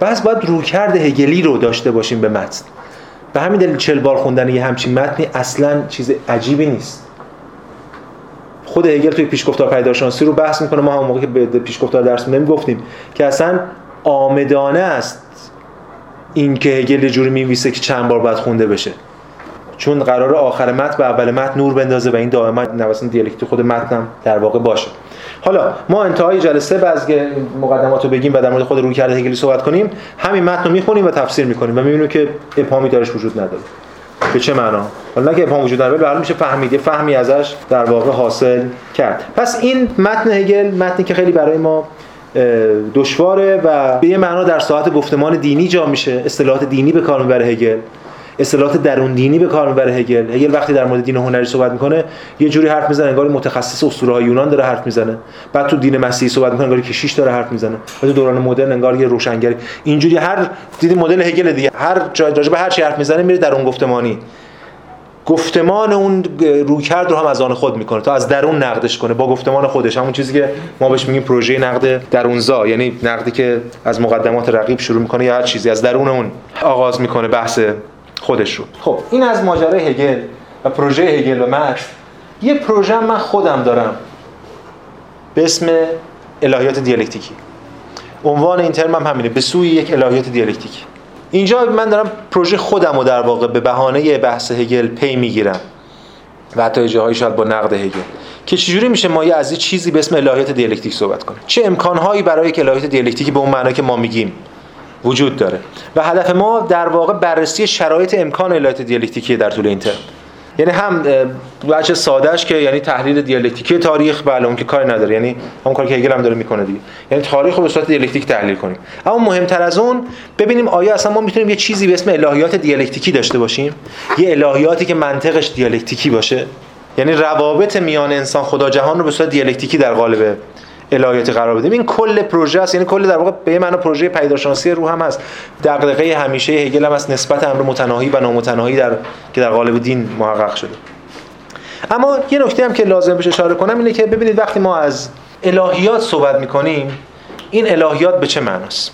بعض باید رویکرد هگلی رو داشته باشیم به متن. به همین دلیل چل بار خوندن یه همچین متنی اصلا چیز عجیبی نیست. خود هگل توی پیشگفتار پیداشانسی رو بحث می‌کنه. ما هم موقع که به پیشگفتار درس میدیم گفتیم که اصلا آمدانه است این که هگل جوری میویسه که چند بار باید خونده بشه. چون قرار آخر متن به اول متن نور بندازه و این دائما نوسان دیالکتی خود متنم در واقع باشه. حالا ما انتهای جلسه که مقدمات رو بگیم و در مورد خود روی کرده هگلی صحبت کنیم همین متن رو می‌خونیم و تفسیر می‌کنیم و می‌بینیم که ابهامی درش وجود نداره. به چه معنا؟ حالا که ابهام وجود نداره به میشه فهمید فهمی ازش در واقع حاصل کرد. پس این متن هگل متنی که خیلی برای ما دشواره و به یه معنا در ساعت گفتمان دینی جا میشه اصطلاحات دینی به کار می‌بره هگل. اصطلاحات درون دینی به کار می‌بره هگل. هگل وقتی در مورد دین هنری صحبت می‌کنه یه جوری حرف می‌زنه انگار متخصص اسطوره های یونان داره حرف می‌زنه. بعد تو دین مسیحی صحبت می‌کنه انگار کشیش داره حرف می‌زنه. و تو دوران مدرن انگار یه روشنگری. اینجوری هر دیدی مدل هگل دیگه هر جای به هر چی حرف می‌زنه میره در اون گفتمانی. گفتمان اون رویکرد رو هم از آن خود می‌کنه تا از درون نقدش کنه. با گفتمان خودش. همون چیزی که ما بهش میگیم پروژه نقد درونزا. یعنی نقدی که از مقدمات رقیب شروع می‌کنه یا هر چیزی از درون اون آغاز می‌کنه بحث خودش رو خب این از ماجرای هگل و پروژه هگل و مارکس. یه پروژه من خودم دارم. به اسم الهیات دیالکتیکی. عنوان این ترم هم همینه به سوی یک الهیات دیالکتیکی. اینجا من دارم پروژه خودم رو در واقع به بهانه بحث هگل پی می‌گیرم. و حتی جاهایی شاید با نقد هگل. که چجوری میشه ما یه از یه چیزی به اسم الهیات دیالکتیک صحبت کنیم؟ چه امکانهایی برای یک الهیات دیالکتیکی به اون معنی که ما میگیم؟ وجود داره. و هدف ما در واقع بررسی شرایط امکان الهیات دیالکتیکی در طول این ترم یعنی هم وجه ساده‌ش که یعنی تحلیل دیالکتیکی تاریخ بله اون که کاری نداره. یعنی همون کاری که هگل هم داره می‌کنه دیگه. یعنی تاریخ رو به صورت دیالکتیک تحلیل کنیم. اما مهمتر از اون ببینیم آیا اصلا ما می‌تونیم یه چیزی به اسم الهیات دیالکتیکی داشته باشیم؟ یه الهیاتی که منطقش دیالکتیکی باشه؟ یعنی روابط میان انسان خدا جهان رو به صورت دیالکتیکی در قالب الهیاتی قرار بدیم. این کل پروژه است. یعنی کل در واقع به معنا پروژه پدیدارشناسی روح هم هست. دغدغه همیشه هگل هم است نسبت امر متناهی و نامتناهی در که در قالب دین محقق شده. اما یه نکته هم که لازم بشه اشاره کنم اینه که ببینید وقتی ما از الهیات صحبت می‌کنیم این الهیات به چه معناست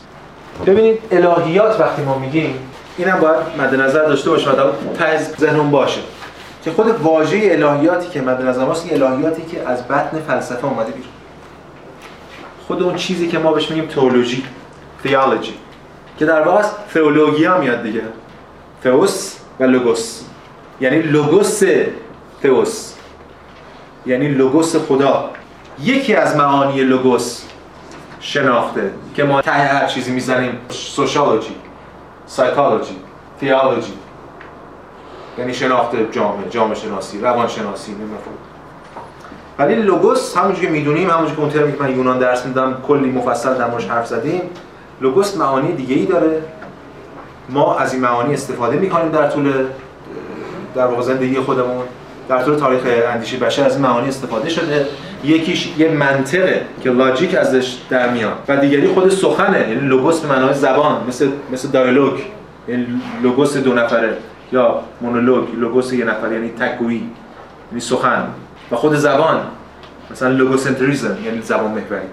ببینید الهیات وقتی ما میگیم اینم باید مد نظر داشته باشیم و ته ذهنمون باشه که خود واژه الهیاتی که مد نظر ماست الهیاتی که از بطن فلسفه اومده بیرون. خود اون چیزی که ما بهش میگیم تئولوژی تئولوژی که در واقع تئولوژیا میاد دیگه. تئوس و لوگوس یعنی لوگوس تئوس یعنی لوگوس خدا. یکی از معانی لوگوس شناخته که ما ته هر چیزی می‌زنیم. سوشالوجی سایکولوژی تئولوژی یعنی شناخت جامعه جامعه شناسی روان شناسی نمیفهم ولی لوگوس همونجوری که می‌دونیم همونجوری که اون ترمی که من یونان درس میدم کلی مفصل در موردش حرف زدیم. لوگوس معانی دیگه ای داره. ما از این معانی استفاده می‌کنیم در طول در واقع زندگی خودمون. در طول تاریخ اندیشه بشر از این معانی استفاده شده. یکیش یه منطقه که لاجیک ازش در میاد. و دیگری خود سخنه. یعنی لوگوس به معنای زبان مثل مثل دایالوگ یعنی لوگوس دو نفره. یا مونولوگ. لوگوس یه نفر. یعنی تکگویی یعنی سخن. و خود زبان مثلا لوگوسنتریزم یعنی زبان محوری.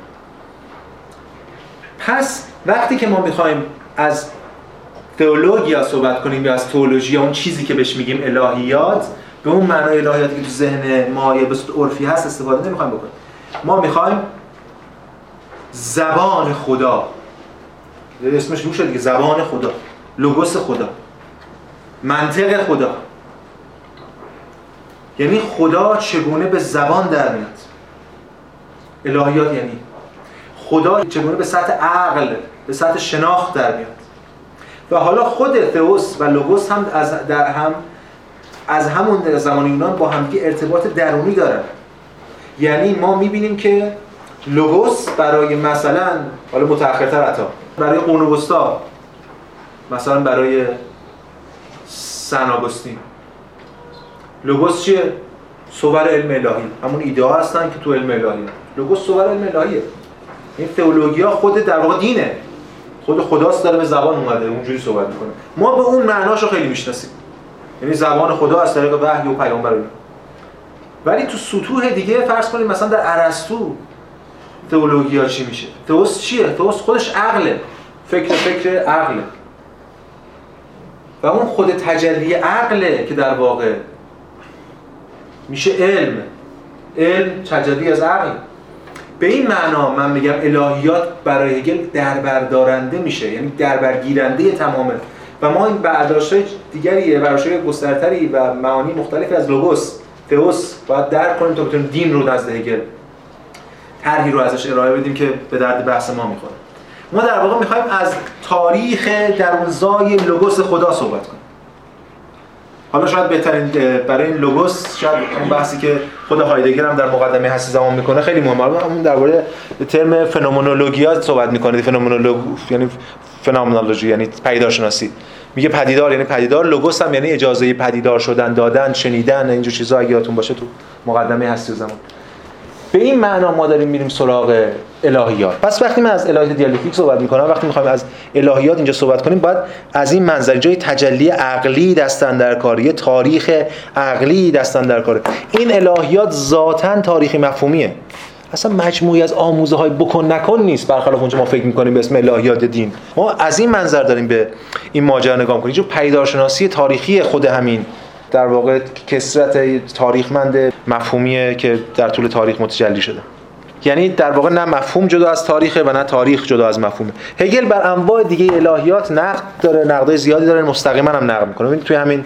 پس وقتی که ما می‌خوایم از تئولوژیا صحبت کنیم یا از تئولوژی اون چیزی که بهش میگیم الهیات به اون معنای الهیاتی که تو ذهن ما یا به صورت عرفی هست استفاده نمی‌خوایم بکنیم. ما می‌خوایم زبان خدا. اسمش روشه دیگه زبان خدا لوگوس خدا منطق خدا. یعنی خدا چگونه به زبان در میاد؟ الهیات یعنی خدا چگونه به سطح عقل به سطح شناخت در میاد؟ و حالا خود تئوس و لوگوس هم از در هم از همون زمان یونان با همدیگه ارتباط درونی دارن. یعنی ما می‌بینیم که لوگوس برای مثلا حالا متأخرتر حتی برای قرون مثلا برای سن لوگوس چیه؟ صور علم الهی. همون ایده ها هستن که تو علم الهی لوگوس صور علم الهیه. این تئولوژی خود در واقع دینه. خود خداست داره به زبان اومده اونجوری صحبت می‌کنه. ما به اون معناشو خیلی می‌شناسیم. یعنی زبان خدا از طریق وحی و پیامبر ولی تو سطوح دیگه فرض کنیم مثلا در ارسطو تئولوژی چی میشه؟ تئوس چیه؟ تئوس خودش عقله. فکر فکر عقله. و اون خود تجلی عقله که در واقع میشه علم. علم تجلی از عقل. به این معنا من میگم الهیات برای هگل دربردارنده میشه یعنی دربرگیرنده تمامه و ما این برداشت دیگری برداشت گسترتری و معانی مختلفی از لوگوس تئوس باید درک کنیم تا بتونیم دین رو نزد هگل طرحی رو ازش ارائه بدیم که به درد بحث ما می‌خوره. ما در واقع می‌خوایم از تاریخ درونزای لوگوس خدا صحبت کنیم. حالا شاید بهترین برای این لوگوس شاید اون بحثی که خود هایدگر هم در مقدمه هستی زمان می‌کنه خیلی مهمه. اون درباره ترم فنومنولوژیا صحبت می‌کنه فنومنولوژی یعنی فنومنولوژی یعنی پیدارشناسی میگه پدیدار یعنی پدیدار. لوگوس هم یعنی اجازه پدیدار شدن دادن شنیدن اینجور چیزا اگه یادتون باشه تو مقدمه هستی زمان. به این معنا ما داریم میریم سراغ الهیات. پس وقتی من از الهیات دیالکتیک صحبت می‌کنم وقتی می‌خوایم از الهیات اینجا صحبت کنیم باید از این منظر جای تجلی عقلی دستن در کاری تاریخ عقلی دستن در کاره این الهیات ذاتا تاریخی مفهومیه. اصلا مجموعی از آموزه های بکن نکن نیست. برخلاف اونجا ما فکر می‌کنیم به اسم الهیات دین. ما از این منظر داریم به این ماجرا نگاه می‌کنیم. چون پیدارشناسی تاریخی خود همین در واقع کسرت تاریخمند مفهومیه که در طول تاریخ متجلی شده. یعنی در واقع نه مفهوم جدا از تاریخه و نه تاریخ جدا از مفهومه. هگل بر انواع دیگه الهیات نقد داره نقدای زیادی داره مستقیما هم نقد می‌کنه. ببینید توی همین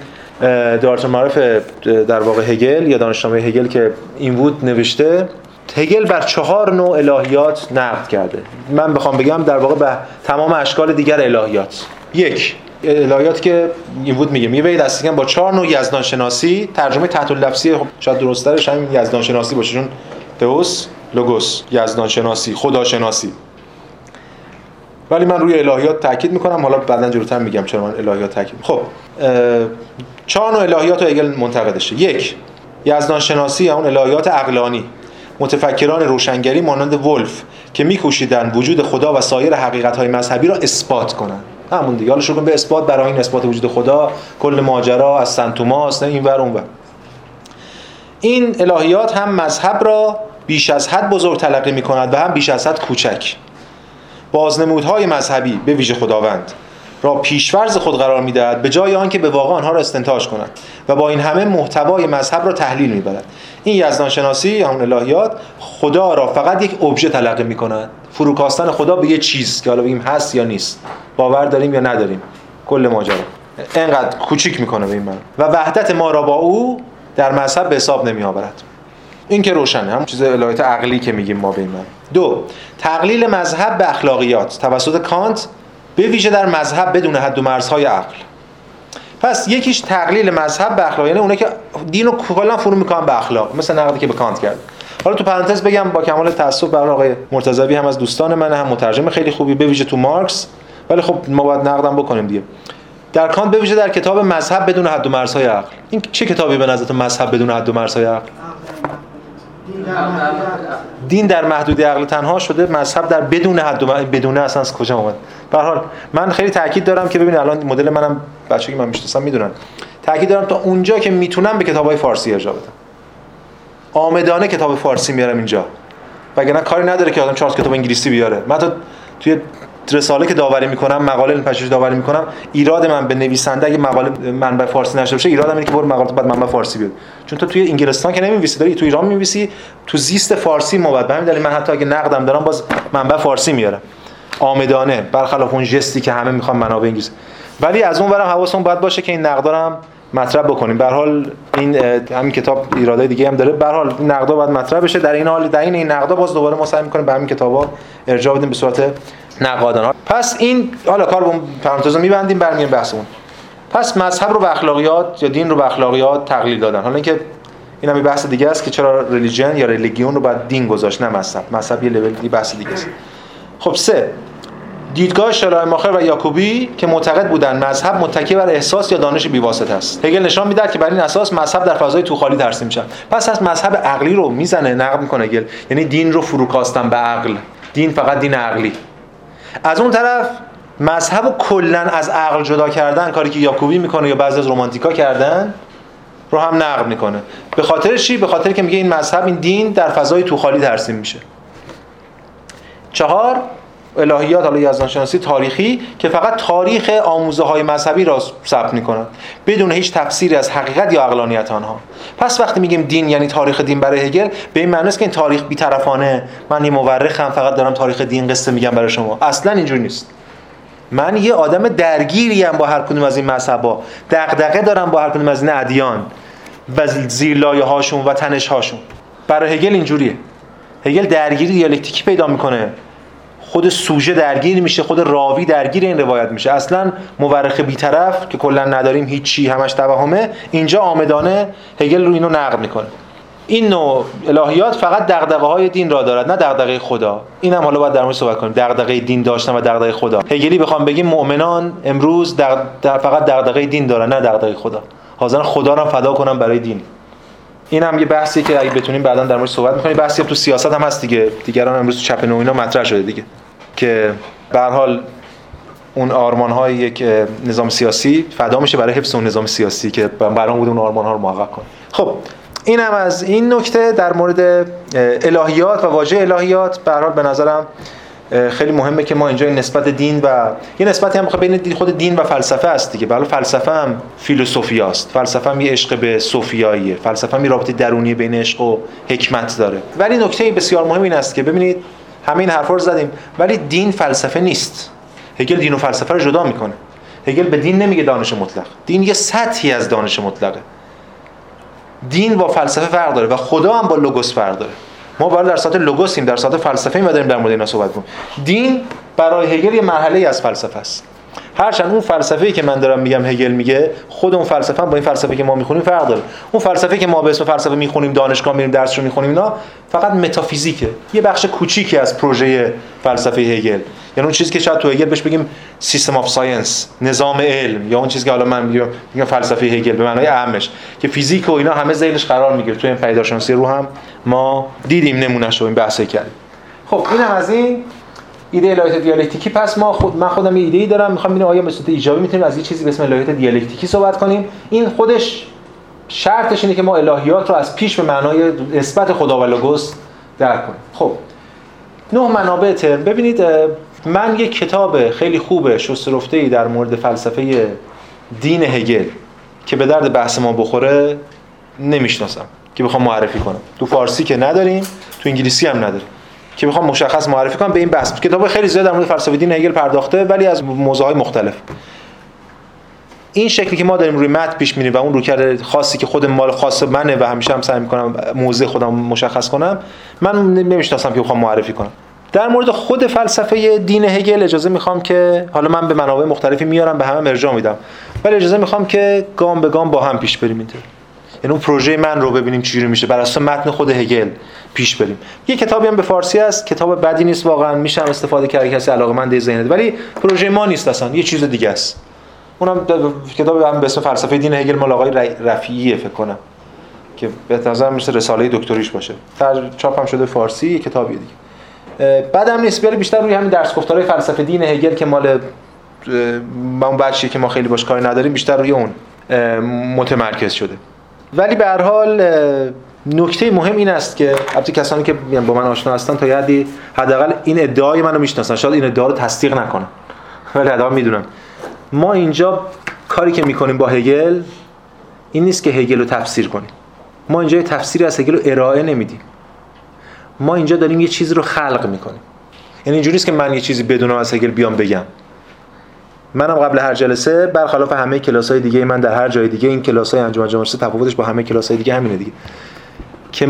دارت معرف در واقع هگل یا دانشنامه هگل که این وود نوشته هگل بر چهار نوع الهیات نقد کرده. من بخوام بگم در واقع به تمام اشکال دیگر الهیات. یک الهیات که بود میگه میوه دستی با چهار نوع یزدان شناسی ترجمه تحت لفظی خب شاید درست‌ترش همین یزدان شناسی باشه چون تئوس لوگوس یزدان شناسی خدا شناسی ولی من روی الهیات تاکید می‌کنم حالا بعدا جلوتر میگم چرا من الهیات تاکید خب چهار نوع الهیات رو هگل منتقدشه. یک یزدان شناسی یا اون الهیات عقلانی. متفکران روشنگری مانند ولف که میکوشیدن وجود خدا و سایر حقیقت‌های مذهبی را اثبات کنند. همون دیگه. حالا شروع به اثبات. برای این اثبات وجود خدا کل ماجرا از سنت توماس این ور اون ور. این الهیات هم مذهب را بیش از حد بزرگ تلقی می کند و هم بیش از حد کوچک. بازنمودهای مذهبی به ویژه خداوند را پیشورز خود قرار می‌دهد به جای آنکه به واقع آنها را استنتاج کند و با این همه محتوای مذهب را تحلیل می‌برد. این یزدان شناسی همون الهیات خدا را فقط یک ابژه تلقی می‌کند. فروکاستن خدا به یه چیز که حالا بگیم هست یا نیست. باور داریم یا نداریم. کل ماجرا. انقدر کوچیک می‌کنه به این من. و وحدت ما را با او در مذهب به حساب نمی آورد این که روشنه. هم چیز الهیات عقلی که میگیم ما به این من. دو تقلیل مذهب به اخلاقیات. توسط کانت به ویژه در مذهب بدون حد و مرزهای عقل. پس یکیش تقلیل مذهب به اخلاق. یعنی اونه که دین رو کلا فرو می‌کنن به اخلاق. مثل نقدی که به کانت کرد. حالا تو پرانتز بگم با کمال تاسف برای آقای مرتضوی هم از دوستان من هم مترجم خیلی خوبی به ویژه تو مارکس. ولی خب ما باید نقدم بکنیم دیگه. در کانت به ویژه در کتاب مذهب بدون حد و مرزهای عقل. این چه کتابی به نظرت مذهب بدون حد و مرزهای عقل؟ دین در محدود عقل تنها شده مذهب در بدون حد و بدون از کجا اومد؟ به حال من خیلی تاکید دارم که ببین الان مدل منم بچه‌ای که من می‌شناسم می‌دونن. تاکید دارم تا اونجا که می‌تونم به کتابای فارسی ارجاع بدم. آمدانه کتاب فارسی میارم اینجا. وگرنه کاری نداره که آدم چهار کتاب انگلیسی بیاره. من تا توی رساله که داوری می‌کنم مقاله پژوهش داوری می‌کنم ایراد من به نویسنده اگه مقاله منبع فارسی نشه باشه ایرادم اینه که برو مقاله بعد منبع فارسی بیاد چون تو توی انگلستان که نمی‌نویسی داری تو ایران می‌نویسی تو زیست فارسی مواد. به همین دلیل من حتی اگه نقدم دارم باز منبع فارسی میارم. آمدانه برخلاف اون جستی که همه می‌خوان منابع انگلیسی. ولی از اون برم حواسمون باید باشه که این نقدارم مطرح بکنیم. به حال این همین کتاب ایرادای دیگه هم داره. به حال نقدا باید مطرح بشه. در این حال در این این نقدا باز دوباره ما سعی می‌کنیم به همین کتابا ارجاع بدیم به صورت نقادان ها پس این حالا کار پرانتز می‌بندیم برمیگردیم بحثمون. پس مذهب رو به اخلاقیات یا دین رو به اخلاقیات تقلیل دادن. حالا اینکه این هم بحث دیگه است که چرا ریلیجن یا ریلیگیون رو باید دین گذاشت نه مذهب. مذهب یه لول دیگه بحث دیگه است. خب سه. دیدگاه شلای ماخر و یاکوبی که معتقد بودند مذهب متکی بر احساس یا دانش بیواسطه است. هگل نشان می‌داد که بر این اساس مذهب در فضای تو خالی ترسیم میشه پس از مذهب عقلی رو می‌زنه نقد می‌کنه هگل. یعنی دین رو فروکاستن به عقل. دین فقط دین عقلی. از اون طرف مذهب کلا از عقل جدا کردن کاری که یاکوبی می‌کنه یا بعضی از رومانتیکا کردن رو هم نقد می‌کنه. به خاطر چی؟ به خاطر که میگه این مذهب این دین در فضای تو خالی ترسیم میشه. چهار الهیات حالا یزدان شناسی تاریخی که فقط تاریخ آموزه های مذهبی را ثبت می‌کنند بدون هیچ تفسیری از حقیقت یا عقلانیت آنها. پس وقتی میگیم دین یعنی تاریخ دین برای هگل به این معنی است که این تاریخ بی‌طرفانه. من یه مورخم فقط دارم تاریخ دین قصه میگم برای شما. اصلا اینجوری نیست. من یه آدم درگیری ام با هر کدوم از این مذهبا دغدغه دارم با هر کدوم از این ادیان و زیرلایه هاشون و تنش هاشون برای هگل اینجوریه. هگل درگیری دیالکتیکی پیدا می‌کنه. خود سوژه درگیر میشه خود راوی درگیر این روایت میشه. اصلا مورخ بیطرف که کلا نداریم هیچی همش توهمه اینجا آمدانه هگل رو اینو نقد می‌کنه. این نوع الهیات فقط دغدغه های دین را دارد نه دغدغه خدا. این هم حالا باید در مورد صحبت کنیم. دغدغه دین داشتن و دغدغه خدا. هگلی بخوام بگیم مؤمنان امروز در فقط دغدغه دین دارن نه دغدغه خدا. حاضرن خدا را فدا کنن برای دین. این هم یه بحثی که اگه بتونیم بعدا در مورد صحبت می‌کنیم. بحثی تو سیاست هم هست دیگه. دیگران امروز چپ نو اینا مطرح شده دیگه. که به حال اون آرمان های یک نظام سیاسی فدا میشه برای حفظ اون نظام سیاسی که برام بود اون آرمان ها رو محقق کنه. خب این هم از این نکته در مورد الهیات و واژه الهیات. به حال به نظرم خیلی مهمه که ما اینجا این نسبت دین و یه نسبتی هم بین خود دین و فلسفه است دیگه. بله فلسفه هم فیلسوفی است. فلسفه هم یه عشق به صوفیاییه. فلسفه هم یه رابطه درونی بین عشق و حکمت داره. ولی نکته بسیار مهم این است که ببینید همین حرفا رو زدیم. ولی دین فلسفه نیست. هگل دین و فلسفه رو جدا می‌کنه. هگل به دین نمیگه دانش مطلق. دین یه سطحی از دانش مطلقه. دین با فلسفه فرق داره و خدا هم با لوگوس فرق داره. ما باید در ساعت لوگوسیم در ساعت فلسفه ایم در مورد اینا صحبت کنیم دین برای هگل یه مرحله از فلسفه است. هرچند اون فلسفه‌ای که من دارم میگم هگل میگه خود اون فلسفه با این فلسفه که ما می‌خونیم فرق داره. اون فلسفه که ما به اسم فلسفه می‌خونیم دانشگاه میریم درسشو می‌خونیم اینا فقط متافیزیکه. یه بخش کوچیکی از پروژه فلسفه هگل. یعنی اون چیزی که شاید تو هگل بهش بگیم system of science نظام علم یا اون چیزی که حالا من میگم فلسفه هگل به معنای اعمش. که فیزیک و اینا همه زیرش قرار می‌گیره. تو این پدیدارشناسی روح هم ما دیدیم نمونهش رو این بحثه کردیم. خب اینم از این. ایده الهیات دیالکتیکی پس ما خود من خودم یه ایده‌ای دارم می‌خوام ببینم آیا به صورت ایجابی می‌تونیم از یه چیزی به اسم الهیات دیالکتیکی صحبت کنیم؟ این خودش شرطش اینه که ما الهیات رو از پیش به معنای نسبت خدا و لوگوس درک کنیم. خب نه منابع ترم. ببینید من یک کتاب خیلی خوب شسترفته ای در مورد فلسفه دین هگل که به درد بحث ما بخوره نمی‌شناسم که بخوام معرفی کنم. تو فارسی که نداریم تو انگلیسی هم نداریم. که بخوام مشخص معرفی کنم به این بحث. کتاب خیلی زیاد در مورد فلسفه دین هگل پرداخته ولی از موضوعهای مختلف. این شکلی که ما داریم روی متن پیش میریم و اون روکرد خاصی که خود مال خاص منه و همیشه هم سعی می‌کنم موضع خودم مشخص کنم من نمی‌شناسم که بخوام معرفی کنم. در مورد خود فلسفه دین هگل اجازه می‌خوام که حالا من به منابع مختلفی میارم به همه ارجاع میدم. ولی اجازه می‌خوام که گام به گام با هم پیش بریم اینطور. یعنی اون پروژه من رو ببینیم چجوری میشه. بر اساس متن خود هگل پیش بریم. یه کتابی هم به فارسی هست. کتاب بدی نیست واقعا. میشه استفاده کرد کسی علاقه ذهنت. ولی پروژه ما نیست اصلا. یه چیز دیگه است. اونم کتاب هم به اسم فلسفه دین هگل مال آقای رفیعیه فکر کنم. که به نظر میشه رساله دکتریش باشه. تر چاپ هم شده فارسی. یه کتابیه دیگه. بعدم نیست. ولی بیشتر روی همین درس گفتارهای فلسفه دین هگل که مال اون بچه‌ای که ما خیلی باش کاری نداریم بیشتر روی اون متمرکز شده. ولی به هر حال نکته مهم این است که البته کسانی که با من آشنا هستن تا یادی حداقل این ادعای منو می‌شناسن. شاید این ادعا رو تصدیق نکنن. ولی حداقل می‌دونن. ما اینجا کاری که می‌کنیم با هگل این نیست که هگل رو تفسیر کنیم. ما اینجا تفسیری از هگل رو ارائه نمیدیم. ما اینجا داریم یه چیزی رو خلق می‌کنیم. یعنی اینجوری که من یه چیزی بدونم از هگل بیام بگم. منم قبل هر جلسه برخلاف همه کلاس های دیگه من در هر جای دیگه این کلاس های انجمن جامعه تفاوتش با همه کلاس های دیگه همینه دیگه. که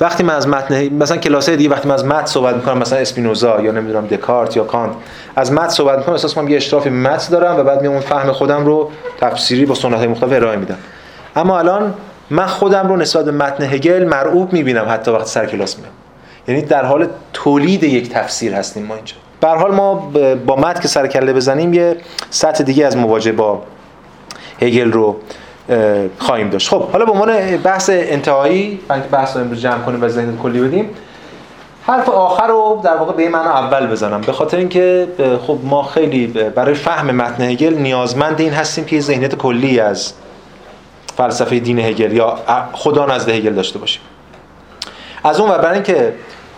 وقتی من از متن مثلا کلاس های دیگه وقتی من از متن صحبت می‌کنم مثلا اسپینوزا یا نمی‌دونم دکارت یا کانت از متن صحبت می‌کنم احساس کنم یه اشرافی متن دارم و بعد میام اون فهم خودم رو تفسیری با سنت های مختلف ارائه میدم. اما الان من خودم رو نسبت به متن هگل مرعوب می‌بینم حتی وقتی سر کلاس میام یعنی در حال تولید یک تفسیر هستیم ما اینجا. به هر حال ما با متن که سر کله بزنیم یه سطح دیگه از مواجهه با هگل رو خواهیم داشت. خب حالا به عنوان بحث انتهایی که بحث رو امروز جمع کنیم و ذهن کلی بدیم حرف آخر رو در واقع به این معنا اول بزنم. به خاطر اینکه خب ما خیلی برای فهم متن هگل نیازمند این هستیم که ذهنیت کلی از فلسفه دین هگل یا خدا نزد هگل داشته باشیم. از اون و برای اینکه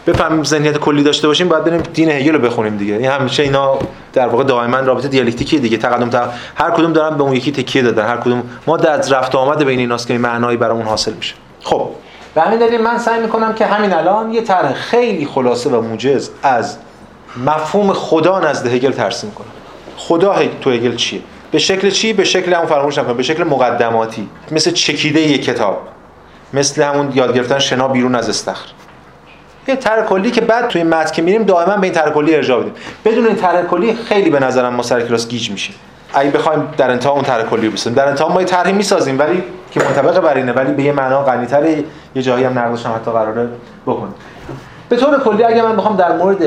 بفهمیم ذهنیت کلی داشته باشیم باید بریم دین هگل رو بخونیم دیگه. این همیشه اینا در واقع دائما رابطه دیالکتیکی دیگه. تقدم تا هر کدوم دارن به اون یکی تکیه دادن. هر کدوم ما در رفت آمد بین ایناست که معنایی برامون حاصل میشه. خب. به همین دلیل من سعی می‌کنم که همین الان یه طرح خیلی خلاصه و موجز از مفهوم خدا نزد هگل ترسیم کنم. خدا تو هگل چیه؟ به شکل چی؟ به شکل همون فراموش نکنم. به شکل مقدماتی. مثل چکیده یک کتاب. مثل همون یاد گرفتن شنا بیرون از استخر. یه طرح کلی که بعد توی متن که میریم دائما به این طرح کلی ارجاع بدیم بدون این طرح کلی خیلی به نظرم ما سر کلاس گیج میشیم اگه بخوایم در انتها اون طرح کلی بسازیم. در انتها ما یه طرحی می‌سازیم ولی که منطبق بر اینه ولی به یه معنا غنی‌تر یه جایی هم نقدش هم حتی قراره بکنیم. به طور کلی اگه من بخوام در مورد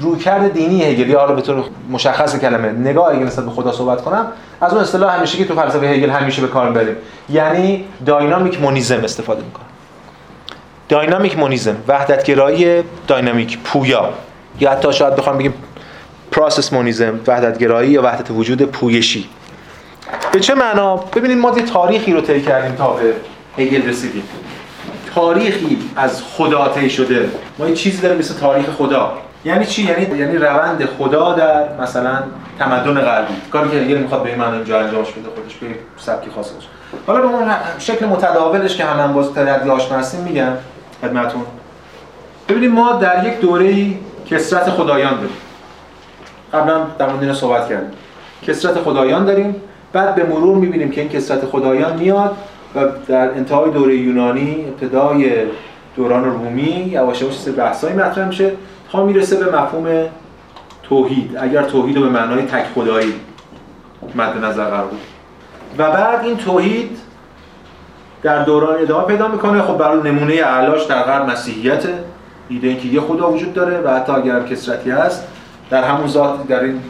رویکرد دینی هگل یا به طور مشخص کلمه نگاه هگل نسبت به خدا صحبت کنم از اون اصطلاح همیشه که تو فلسفه هگل همیشه به کار بریم یعنی داینامیک مونیزم استفاده می‌کنه dynamic monism وحدتگرایی dynamic پویا. یا حتی شاید بخوام بگیم process monism وحدتگرایی یا وحدت وجود پویشی. به چه معنا؟ ببینید ما یه تاریخی رو طی کردیم تا به هگل رسیدیم. تاریخی از خدا طی شده. ما یه چیزی داریم مثل تاریخ خدا. یعنی چی؟ یعنی یعنی روند خدا در مثلا تمدن غربی کاری که هگل می‌خواد به معنی اینجا انجامش بده خودش به سبکی خاص باشه. حالا به اون شکل متداولش که همه باز تردی آشنا هستیم میگم خدمتتون ببینید ما در یک دوره کسرت خدایان داریم. قبلا در مورد صحبت کردیم. کسرت خدایان داریم. بعد به مرور می‌بینیم که این کسرت خدایان میاد و در انتهای دوره یونانی ابتدای دوران رومی یواش یواش سه بحثایی مطرح میشه تا می‌رسه به مفهوم توحید. اگر توحید رو به معنای تک خدایی مد نظر قرار بود و بعد این توحید در دوران ادامه پیدا می‌کنه. خب برای نمونه اعلاش در غرب مسیحیت ایده اینکه یه خدا وجود داره و حتی اگر کسرتی هست در همون ذات در این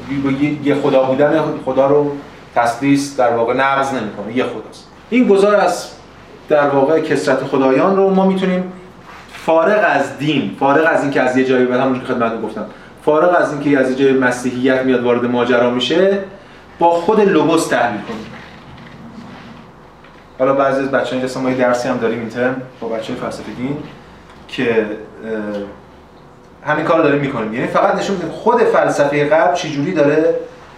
یه خدا بودن خدا رو تسلیس در واقع نقض نمی‌کنه یه خداست. این گذار از در واقع کسرت خدایان رو ما می‌تونیم فارغ از دین فارغ از اینکه از یه جایی به همون خدمت گفتم فارغ از اینکه از یه جای مسیحیت میاد وارد ماجرا میشه با خود لوگوس تحلیل کنیم. حالا بعضی از بچه‌ها اینجا ما یه درسی هم داریم این ترم با بچه‌های فلسفه دین که همین کار داره می‌کنیم. یعنی فقط نشون میده خود فلسفه غرب چجوری داره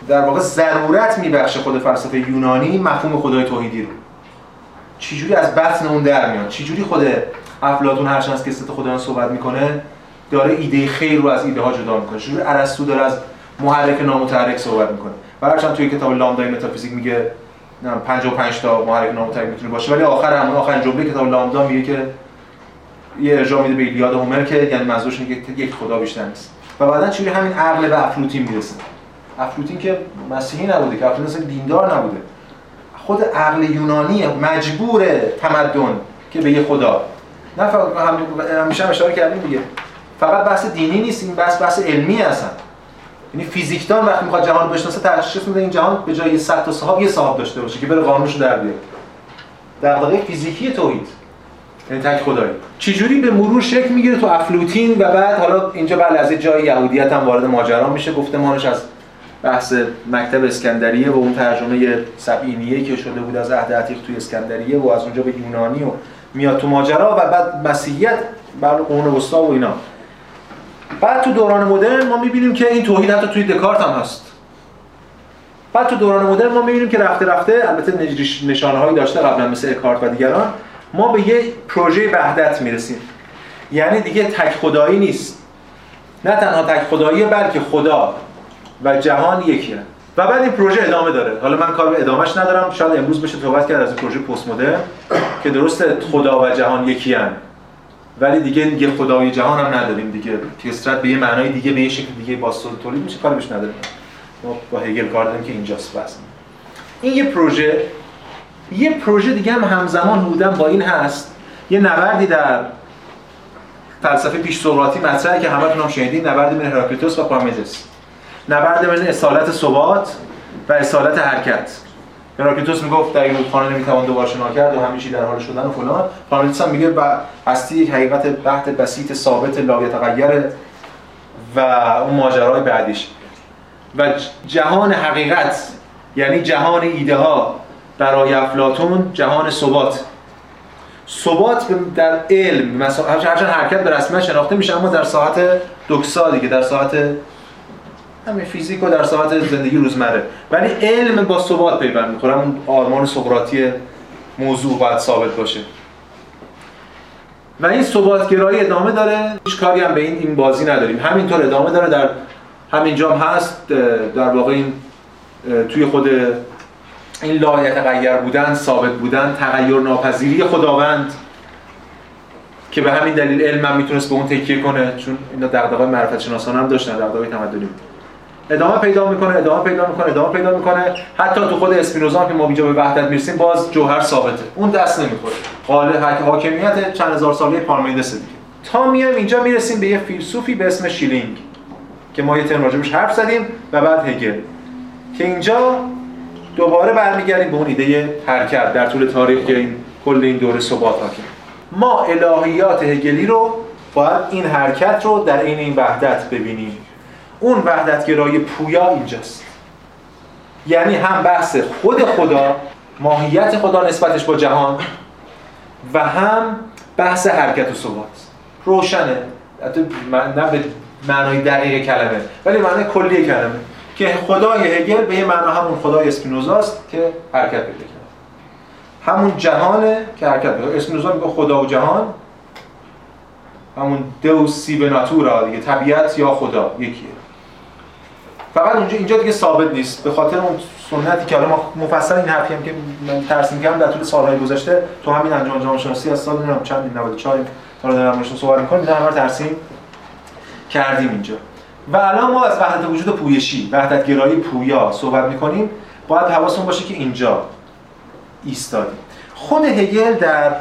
در واقع ضرورت میبخشه خود فلسفه یونانی مفهوم خدای توحیدی رو. چجوری از بطن اون در میاد؟ چجوری خود افلاطون هرچند که ست خدایان صحبت می‌کنه داره ایده خیر رو از ایده ها جدا می‌کنه. چجوری ارسطو داره از محرک نامتحرک صحبت می‌کنه؟ و هرچند توی کتاب لامدای متافیزیک میگه نه 55 تا محرک نامتحرک می‌تونه باشه. ولی آخر همون آخر جمله کتاب لامدا میگه که یه ارجاع میده به ایلیاد هومر که یعنی منظورش اینه که یک خدا بیشتر نیست. و بعدا چجوری همین عقل به افلوتین می‌رسه؟ افلوتین که مسیحی نبوده که افلوتین دیندار نبوده. خود عقل یونانی مجبور تمدن که به یه خدا. نه فقط همیشه هم اشاره کردیم دیگه. فقط بحث دینی نیست این بحث بحث علمی هستن. یعنی فیزیکدان وقتی می‌خواد جهان رو بشناسه تشخیص میده این جهان به جای 100 تا صاحب یه صاحب داشته باشه که بره قانونش در بیاره. در واقع فیزیکی توحید. یعنی تک خدایی. چجوری به مرور شکل می‌گیره تو افلوتین و بعد حالا اینجا بله از جای یهودیت هم وارد ماجرا میشه. گفتمانش از بحث مکتب اسکندریه و اون ترجمه سبعینیه که شده بود از عهد عتیق توی اسکندریه و از اونجا به یونانی و میاد تو ماجرا و بعد مسیحیت بر قرون وسطا و اینا. بعد تو دوران مدرن ما می‌بینیم که این توحید حتی توی دکارت هم هست. بعد تو دوران مدرن ما می‌بینیم که رفته رفته البته نشانه هایی داشته قبلا مثل اکارت و دیگران ما به یه پروژه وحدت می‌رسیم. یعنی دیگه تک خدایی نیست. نه تنها تک خدایی بلکه خدا و جهان یکیه. و بعد این پروژه ادامه داره. حالا من کار به ادامهش ندارم. شاید امروز بشه صحبت کرد از این پروژه پست مدرن که درسته خدا و جهان یکی هن. ولی دیگه یه خدای جهان هم نداریم دیگه. کسرت به یه معنای دیگه به یه شکل دیگه با تولید میشه کاری بهش نداریم. ما با هگل کار داریم که اینجاست بس. این یه پروژه یه پروژه دیگه هم همزمان بودن با این هست. یه نبردی در فلسفه پیش سقراطی مطرحه که همتون هم شنیدین نبرد بین هراکلیتوس و پارمیدس نبرد بین اصالت ثبات و اصالت حرکت. هراکلیتوس می‌گفت در این رودخانه نمی‌توان دوباره شنا کرد و همیشه در حال شدن و فلان. پارمیدس هم میگه هستی یک حقیقت بحت بسیط ثابت لا یتغیر و اون ماجرای بعدیش. و جهان حقیقت یعنی جهان ایده ها برای افلاتون جهان ثبات. ثبات در علم مثلا هرچند حرکت به رسمیت شناخته میشه اما در ساعت دوکسا دیگه در ساعت همین فیزیک و در ساعت زندگی روزمره. ولی علم با ثبات پیوند می‌خوره. اون آرمان سقراطی موضوع باید ثابت باشه. و این ثبات گرایی ادامه داره. هیچ کاری هم به این این بازی نداریم. همینطور ادامه داره. در همینجا هم هست در واقع این توی خود این لا تغییر بودن ثابت بودن تغییر ناپذیری خداوند که به همین دلیل علم هم می‌تونست به اون تکیه کنه. چون اینا دغدغه معرفت شناسان هم داشتن دغدغه تمدنی ادامه پیدا می‌کنه ادامه پیدا می‌کنه ادامه پیدا می‌کنه. حتی تو خود اسپینوزا که ما اینجا به وحدت می‌رسیم باز جوهر ثابته. اون دست نمی‌خوره. قال حاکمیت چند هزار ساله پارمیدس دیگه. تا میایم اینجا می‌رسیم به یه فیلسوفی به اسم شیلینگ که ما یه ترم راجبش حرف زدیم و بعد هگل. که اینجا دوباره برمیگردیم به اون ایده حرکت در طول تاریخ این کل این دوره ثبات حاکم. ما الهیات هگلی رو باید این حرکت رو در این این وحدت ببینیم. اون وحدتگرای پویا اینجاست. یعنی هم بحث خود خدا ماهیت خدا نسبتش با جهان و هم بحث حرکت و ثبات. روشنه. نه به معنای دقیق کلمه ولی معنای کلی کلمه. که خدای هگل به یه معنا همون خدای اسپینوزاست که حرکت پیدا کرد. همون جهانه که حرکت پیدا اسپینوزا میگه خدا و جهان. همون دوس سی به ناتورا دیگه طبیعت یا خدا یکیه. فقط اونجا اینجا دیگه ثابت نیست. به خاطر اون سنتی که ما مفصل این حرفی هم که من ترسیم کردم در طول سالهای گذشته تو همین انجام جهان شناسی از سال نمی‌دونم چند 94 تا رو دارم صحبت می‌کنیم اینا همه ترسیم کردیم اینجا. و الان ما از وحدت وجود پویشی وحدت گرایی پویا صحبت می‌کنیم. باید حواسمون باشه که اینجا ایستادیم. خود هگل در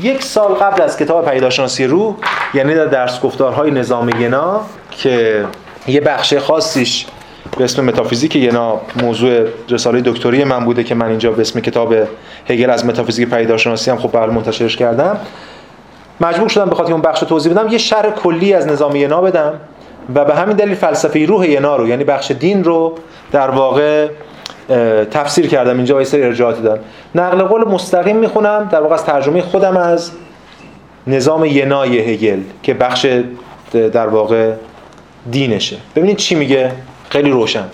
یک سال قبل از کتاب پیداشناسی روح یعنی در درس گفتارهای نظام ینا که یه بخش خاصیش به اسم متافیزیک ینا موضوع رساله دکتری من بوده که من اینجا به اسم کتاب هگل از متافیزیک پیداشناسی هم خب برای منتشرش کردم. مجبور شدم به خاطر اون بخش توضیح بدم. یه شرح کلی از نظام ینا بدم و به همین دلیل فلسفه روح ینا رو یعنی بخش دین رو در واقع تفسیر کردم. اینجا یه سری ارجاعاتی دارم نقل قول مستقیم می‌خونم. در واقع از ترجمه خودم از نظام ینای هگل که بخش در واقع دینشه. ببینید چی میگه؟ خیلی روشن.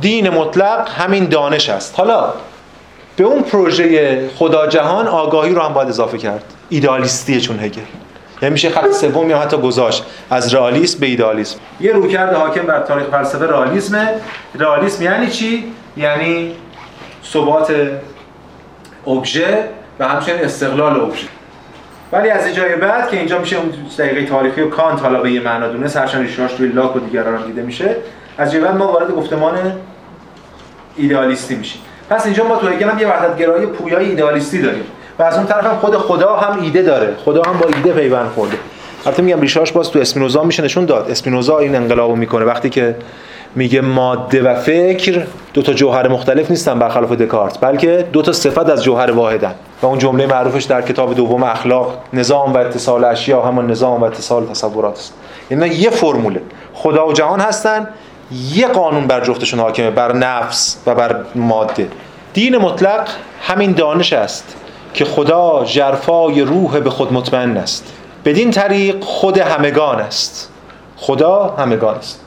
دین مطلق همین دانش است. حالا به اون پروژه خدا جهان آگاهی رو هم باید اضافه کرد. ایدالیستیه چون هگل. یعنی میشه خط سوم یا حتی گذاشت. از رئالیسم به ایدالیسم یه رویکرد حاکم بر تاریخ فلسفه رئالیسم. رئالیسم یعنی چی؟ یعنی ثبات ابژه و همچنین استقلال ابژه. ولی از جای بعد که اینجا میشه اون دقیقه تاریخی و کانت حالا به یه معنا دونه سرشان ریشاش توی لاک و دیگران هم دیده میشه از بعد ما وارد گفتمان ایدئالیستی میشیم. پس اینجا ما تو هگل هم یه وحدت گرایی پویای ایدئالیستی داریم و از اون طرف هم خود خدا هم ایده داره. خدا هم با ایده پیوند خورده. البته میگم ریشاش باز تو اسپینوزا میشه نشون داد. اسپینوزا این انقلابو می‌کنه. وقتی که میگه ماده و فکر دو تا جوهر مختلف نیستن برخلاف دکارت بلکه دو تا صفت از جوهر واحدن. و اون جمله معروفش در کتاب دوم اخلاق نظام و اتصال اشیا همان نظام و اتصال تصورات است. یعنی یه فرموله. خدا و جهان هستن یه قانون بر جفتشون حاکمه بر نفس و بر ماده. دین مطلق همین دانش است که خدا جرفای روح به خود مطمئن است. بدین طریق خود همگان است. خدا همگان است.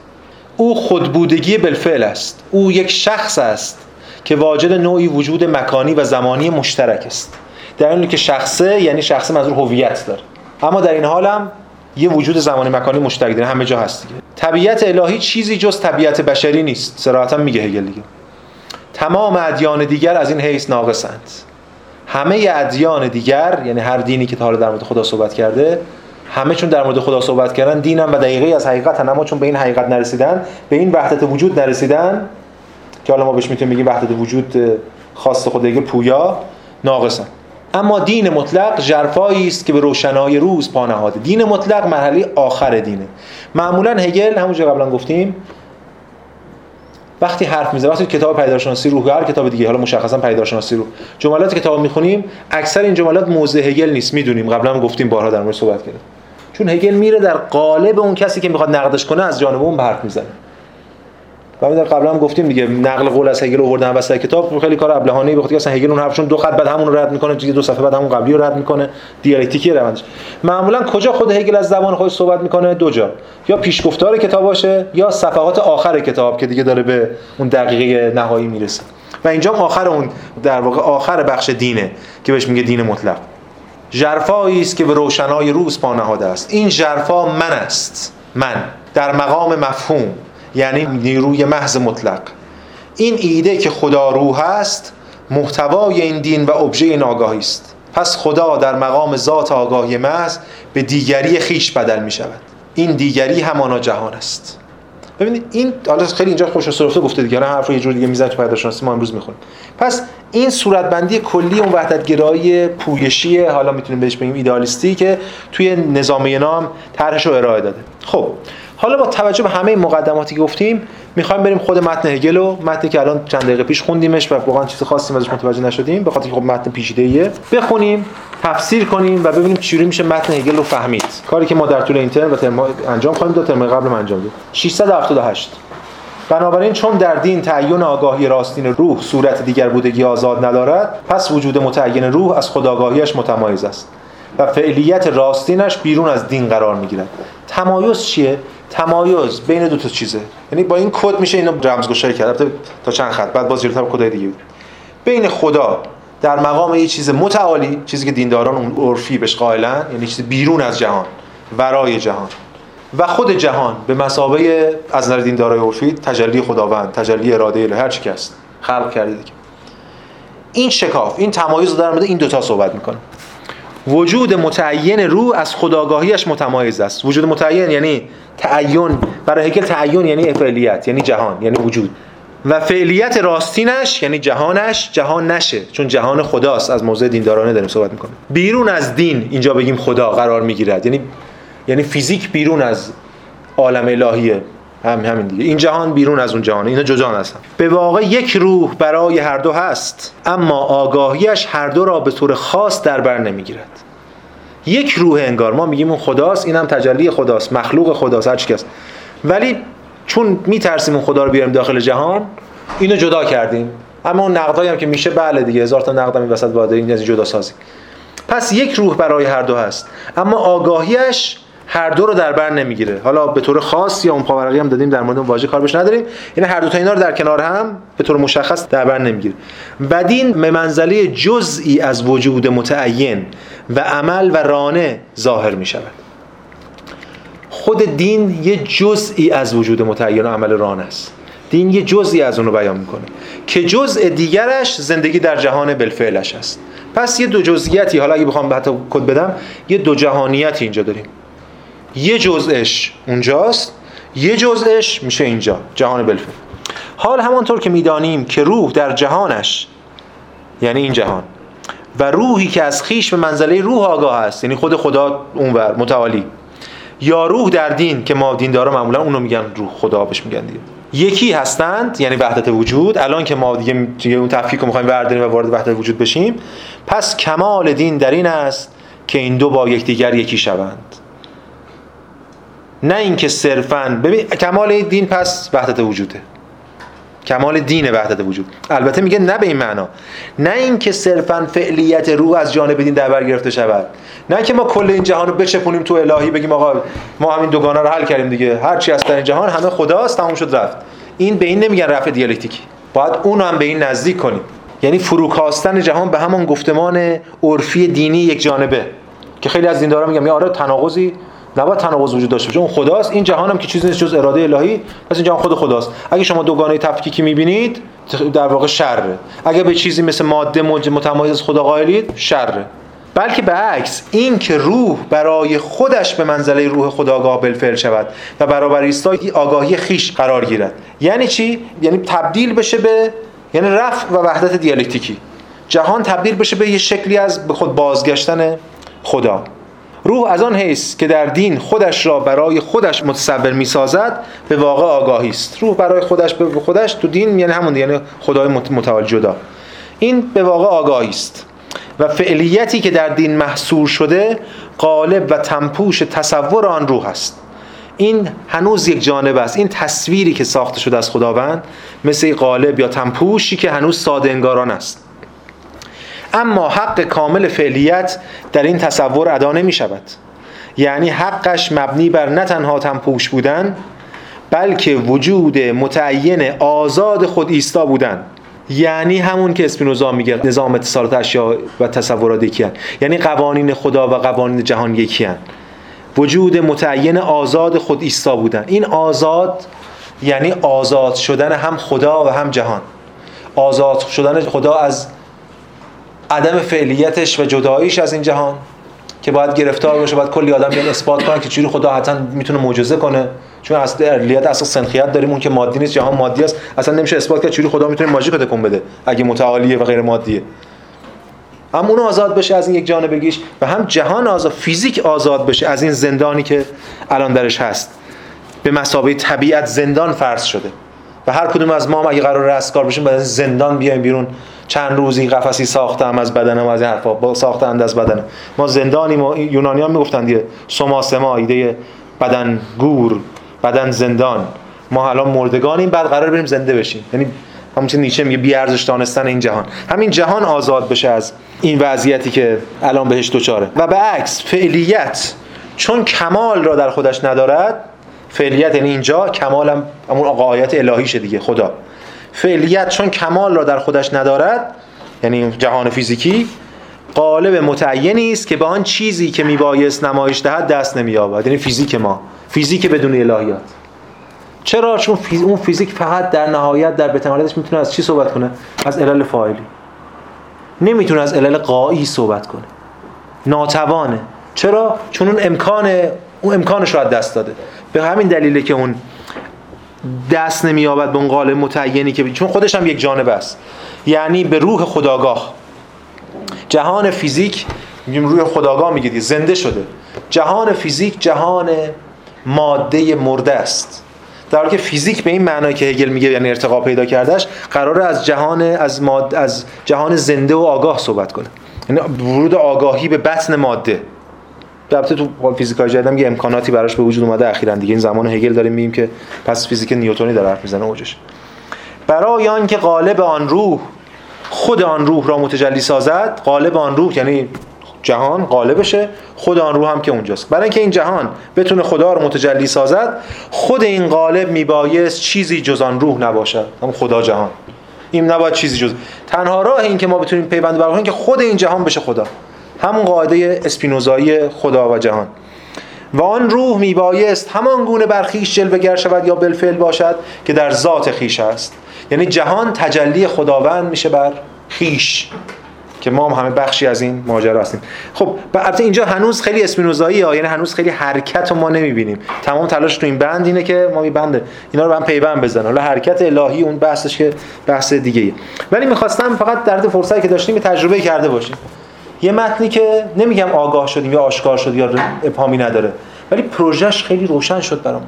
او خودبودگی بالفعل است. او یک شخص است که واجد نوعی وجود مکانی و زمانی مشترک است. در این که شخصه یعنی شخص منظور هویت داره. اما در این حال هم یه وجود زمانی مکانی مشترک داره همه جا هست دیگه. طبیعت الهی چیزی جز طبیعت بشری نیست. صراحتا میگه هگل دیگه. تمام ادیان دیگر از این حیث ناقصند. همه ادیان دیگر یعنی هر دینی که تا در مورد خدا صحبت کرده همه چون در مورد خدا صحبت کردن دینم و دقیقه از حقیقت اما چون به این حقیقت نرسیدن به این وحدت وجود نرسیدن که حالا ما بهش می‌تونیم بگیم وحدت وجود خاص خدایی پویا ناقصن. اما دین مطلق جرفایی است که به روشنای روز پا نهاده. دین مطلق مرحله آخر دینه. معمولا هگل همونجا قبلا گفتیم وقتی حرف می‌زنه وقتی کتاب پیدارشناسی روح هر کتاب دیگه حالا مشخصا پیدارشناسی روح جملات کتاب می‌خونیم اکثر این جملات موضع هگل نیست می‌دونیم. قبلا هم گفتیم بارها در مورد صحبت کردیم. چون هگل میره در قالب اون کسی که می‌خواد نقدش کنه از جانب اون حرف می‌زنه. و در قبلا هم گفتیم دیگه نقل قول از هگل آوردن وسط کتاب خیلی کار ابلهانه به خاطر اصلا هگل اون حرفشون دو خط بعد همون رو رد می‌کنه دیگه دو صفحه بعد همون قبلی رو رد می‌کنه. دیالکتیکی روندش. معمولا کجا خود هگل از زبان خودش صحبت می‌کنه؟ دو جا. یا پیشگفتار کتاب باشه یا صفحات آخر کتاب که دیگه داره به اون دقیقه نهایی می‌رسه. و اینجا آخر اون در واقع آخر بخش دینه که بهش میگه دین مطلق. ژرفایی است که به روشنای روز پا نهاده است. این ژرفا من است. من. در مقام مفهوم. یعنی نیروی محض مطلق. این ایده که خدا روح است محتوای این دین و ابژه این آگاهی است. پس خدا در مقام ذات آگاهی محض به دیگری خیش بدل می شود. این دیگری همانا جهان است. ببینید این حالا خیلی اینجا خوش سرفته گفته دیگه حرف رو یه جور دیگه می‌زنه تو پیداشناسی ما امروز می‌خونیم. پس این صورتبندی کلی اون وحدت گرایی پویشی حالا می‌تونیم بهش بگیم ایدالیستی که توی نظام نام طرحش رو ارائه داده. خب حالا با توجه به همه مقدماتی که گفتیم می‌خوایم بریم خود متن هگل و متنی که الان چند دقیقه پیش خوندیمش و واقعا چیز خاصی ازش متوجه نشدیم به خاطر خب متن پیچیده‌ایه. بخونیم تفسیر کنیم و ببینیم چجوری میشه متن هگل رو فهمید. کاری که ما در طول این ترم و ترم انجام خواهیم داد ترم قبل انجام داد. 678 بنابراین چون در دین تعین آگاهی راستین روح صورت دیگر بودگی آزاد ندارد پس وجود متعین روح از خداگاهیش متمایز است و فعلیت راستینش بیرون از دین قرار می‌گیرد. تمایز چیه؟ تمایز بین دو تا چیزه. یعنی با این کد میشه اینو رمزگشایی کرد. تا چند خط. بعد باز زیرتر کدای دیگه بین خدا در مقام یه چیز متعالی چیزی که دینداران اون عرفی بهش قائلن یعنی چیز بیرون از جهان ورای جهان. و خود جهان به مسابه از نظر دیندارای عرفی تجلی خداوند تجلی اراده الهی هر چی که است خلق کرده دیگه. این شکاف این تمایز در مورد این دوتا صحبت می‌کنه وجود متعین رو از خداگاهیش متمایز است. وجود متعین یعنی تعین. برای هگل تعین یعنی فعلیت یعنی جهان یعنی وجود. و فعلیت راستینش یعنی جهانش جهان نشه چون جهان خداست. از موضع دیندارانه داریم صحبت می‌کنیم. بیرون از دین اینجا بگیم خدا قرار می‌گیرد. یعنی یعنی فیزیک بیرون از عالم الهیه. هم همین دیگه. این جهان بیرون از اون جهان. اینا جدا هستن. به واقع یک روح برای هر دو هست. اما آگاهیش هر دو را به طور خاص در بر نمی‌گیرد. یک روح انگار. ما میگیم اون خداست اینم تجلی خداست مخلوق خداست هر چیز ولی چون میترسیم اون خدا رو بیاریم داخل جهان اینو جدا کردیم. اما اون نقدایی هم که میشه بله دیگه هزار تا نقد هم وسط باید این جدا سازی پس یک روح برای هر دو هست. اما آگاهیش هر دو رو در بر نمی‌گیره. حالا به طور خاص یا اون پاورقی هم دادیم در مورد واژه کار بهش نداریم. یعنی هر دو تا اینا رو در کنار هم به طور مشخص در بر نمی‌گیره. و دین به منزله جزئی از وجود متعین و عمل و رانه ظاهر می شود خود دین یه جزئی از وجود متعین و عمل رانه است. دین یه جزئی از اون رو بیان می‌کنه که جزء دیگرش زندگی در جهان بالفعلش است. پس یه دو جزئیاتی حالا اگه بخوام حتی کد بدم یه دو جهانیتی اینجا داریم. یه جزءش اونجاست یه جزءش میشه اینجا جهان بالفعل حال همانطور که می‌دانیم که روح در جهانش یعنی این جهان و روحی که از خیش به منزله روح آگاه است یعنی خود خدا اونور متعالی یا روح در دین که ما دین داره معمولا اونو میگن روح خدا بهش میگن دیگه. یکی هستند یعنی وحدت وجود. الان که ما دیگه, دیگه اون تفکیک رو می‌خوایم برداریم و وارد وحدت وجود بشیم پس کمال دین در این است که این دو با یکدیگر یکی شوند. نه اینکه صرفا ببین کمال دین پس وحدت وجوده. کمال دین وحدت وجود. البته میگه نه به این معنا. نه اینکه صرفا فعلیت روح از جانب دین در بر گرفته شود. نه که ما کل این جهان رو بچپونیم تو الهی بگیم آقا ما همین دوگانه رو حل کردیم دیگه. هر چی هست در این جهان همه خداست تموم شد رفت. این به این نمیگن رفع دیالکتیکی. باید اون هم به این نزدیک کنیم. یعنی فروکاستن جهان به همان گفتمان عرفی دینی یک جانبه. که خیلی از دیندارا میگن آره تناقضی نباید تناقض وجود داشته باشه. اون خداست این جهان هم که چیزی نیست جز اراده الهی. پس این جهان خود خداست. اگه شما دوگانه تفکیکی می‌بینید در واقع شره. اگه به چیزی مثل ماده متمایز از خدا قائلید شره. بلکه به عکس این که روح برای خودش به منزله روح خداگاه بالفعل شود و برابر ایستای آگاهی خیش قرار گیرد. یعنی چی؟ یعنی تبدیل بشه به یعنی رفع و وحدت دیالکتیکی. جهان تبدیل بشه به یه شکلی از به خود بازگشتن خدا. روح از آن حیث که در دین خودش را برای خودش متصور می‌سازد به واقع آگاهی است. روح برای خودش به خودش تو دین یعنی همون یعنی خدای متعال جدا. این به واقع آگاهی است. و فعلیتی که در دین محصور شده قالب و تنپوش تصور آن روح است. این هنوز یک جانب است. این تصویری که ساخته شده از خداوند مثل قالب یا تنپوشی که هنوز ساده انگاران است. اما حق کامل فعلیت در این تصور ادا نمی شود یعنی حقش مبنی بر نه تنها تنپوش بودن بلکه وجود متعین آزاد خود ایستا بودن یعنی همون که اسپینوزا میگه نظام اتصالات اشیا و تصورات یکی. یعنی قوانین خدا و قوانین جهان یکی هن. وجود متعین آزاد خود ایستا بودن این آزاد یعنی آزاد شدن هم خدا و هم جهان آزاد شدن خدا از عدم فعلیتش و جداییش از این جهان که باید گرفتار باشه باید کلی آدم بیان اثبات کنن که چجوری خدا حتما می‌تونه معجزه کنه. چون اصل ارلیت اصلا سنخیت داریم اون که مادی نیست جهان مادی است. اصلا نمیشه اثبات کرد چجوری خدا می‌تونه ماژیک تکون بده اگه متعالیه و غیر مادیه. هم اون آزاد بشه از این یک جانبگیش و هم جهان آزاد فیزیک آزاد بشه از این زندانی که الان درش هست. به مسابقه طبیعت زندان فرض شده. و هر کدوم از ما اگه قرار رستگار بشیم بعد زندان بیایم بیرون. چند روزی قفسی ساختم از بدنم از این حرفا. با ساختند از بدنم ما زندانی ما یونانیان می‌گفتن دیگه سما ایده بدن گور بدن زندان. ما الان مردگانیم بعد قرار بریم زنده بشیم. یعنی همون چیز نیچه میگه بی ارزش دانستن این جهان. همین جهان آزاد بشه از این وضعیتی که الان بهش دچاره و به عکس فعلیت. چون کمال را در خودش ندارد فعلیت یعنی اینجا کمالم همون غایت الهیشه دیگه خدا. فعلیت چون کمال را در خودش ندارد یعنی جهان فیزیکی قالب متعینی است که به آن چیزی که میبایست نمایش دهد دست نمییابد. یعنی فیزیک ما فیزیک بدون الهیات. چرا؟ چون فیز... اون فیزیک فقط در نهایت در بتمالیتش می‌تونه از چی صحبت کنه؟ از علل فاعلی. نمی‌تونه از علل قایی صحبت کنه. ناتوانه. چرا؟ چون اون امکان اون امکانش رو دست داده. به همین دلیله که اون دست نمییابد به اون قالب متعینی که چون خودش هم یک جانب است. یعنی به روح خداگاه. جهان فیزیک میگیم روح خداگاه میگه زنده شده. جهان فیزیک جهان ماده مرده است. در که فیزیک به این معنی که هگل میگه یعنی ارتقا پیدا کردش قراره از جهان از ماده از جهان زنده و آگاه صحبت کنه. یعنی ورود آگاهی به بطن ماده. البته تو فیزیکای جدید یه امکاناتی براش به وجود اومده اخیرا دیگه. این زمان هگل داریم میگیم که پس فیزیک نیوتنی داره حرف می‌زنه اوجش. برای آن که قالب آن روح خود آن روح را متجلی سازد قالب آن روح یعنی جهان غالبشه خود آن روح هم که اونجاست. برای اینکه این جهان بتونه خدا رو متجلی سازد خود این قالب میبایست چیزی جز آن روح نباشد. هم خدا جهان. این نباید چیزی جز تنها راه این که ما بتونیم پیوند برقرار که خود این جهان بشه خدا. همون قاعده اسپینوزایی خدا و جهان. و آن روح میبایست همان گونه برخیش جلوگر شود یا بالفعل باشد که در ذات خیش است. یعنی جهان تجلی خداوند میشه بر خیش که ما هم همه بخشی از این ماجرا هستیم. خب البته اینجا هنوز خیلی اسپینوزایی ها یعنی هنوز خیلی حرکت رو ما نمی‌بینیم. تمام تلاش تو این بند اینه که ما می بنده اینا رو هم پیوند بزنن حالا حرکت الهی اون بحثش که بحث دیگه ایه. ولی می‌خواستم فقط در فرصتی که داشتیم تجربه کرده باشیم. یه متنی که نمیگم آگاه شدیم یا آشکار شد یا ابهامی نداره ولی پروژهش خیلی روشن شد برامون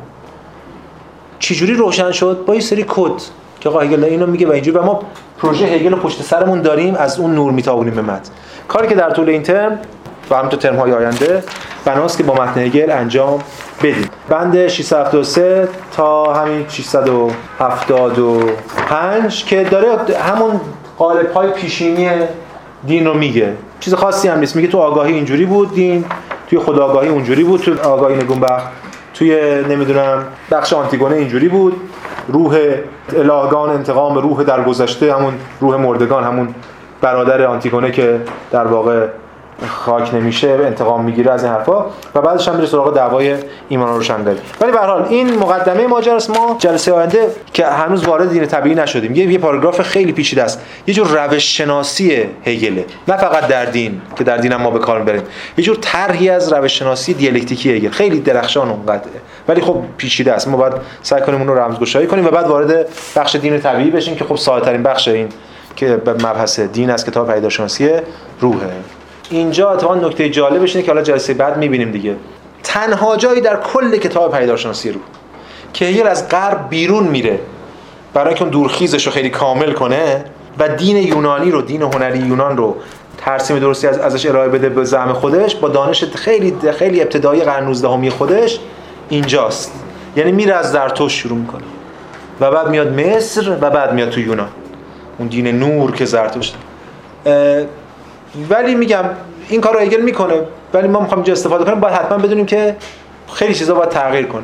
چجوری روشن شد؟ با یه سری کد که آقا هگل اینو میگه و اینجوری و ما پروژه هگل پشت سرمون داریم از اون نور میتابونیم به متن. کاری که در طول این ترم و هم تو ترم های آینده بناست که با متن هگل انجام بدیم. بند 673 تا همین 675 که داره همون قالب های پیشینی دین رو میگه. چیز خاصی هم نیست. میگه تو آگاهی اینجوری بود دین توی خداگاهی اونجوری بود تو آگاهی نگونبخت توی نمی‌دونم بخش آنتیگونه اینجوری بود. روح الهگان انتقام روح در گذشته همون روح مردگان همون برادر آنتیگونه که در واقع خاک نمیشه انتقام می‌گیره از این حرفا و بعدش هم میره سراغ دعوای ایمان روشنگری ولی به حال این مقدمه ماجراست ما جلسه آینده که هنوز وارد دین طبیعی نشدیم. یه یه پاراگراف خیلی پیچیده است. یه جور روش شناسی هگله نه فقط در دین که در دین هم ما به کار می‌بریم. یه جور طرحی از روش شناسی دیالکتیکی هگل. خیلی درخشان اونقدره. ولی خب پیچیده است. ما باید سعی کنیم اون رو رمزگشایی کنیم و بعد وارد بخش دین طبیعی بشیم که خب ساده ترین بخش این که مبحث دین از کتاب پیداشناسی روحه. اینجا اتفاقا نکته جالبش اینه که حالا جلسه بعد می‌بینیم دیگه. تنها جایی در کل کتاب پیداشناسی رو که هگل از غرب بیرون میره برای اینکه اون دورخیزش رو خیلی کامل کنه و دین یونانی رو دین هنری یونان رو ترسیم درستی از ازش ارائه بده به زعم خودش با دانش خیلی خیلی ابتدایی قرن 19 خودش اینجاست. یعنی میره از زرتشت شروع می‌کنه. و بعد میاد مصر و بعد میاد تو یونان. اون دین نور که زرتشت. ولی میگم این کار رو هگل می‌کنه ولی ما می‌خوایم اینجا استفاده کنیم باید حتما بدونیم که خیلی چیزا باید تغییر کنه.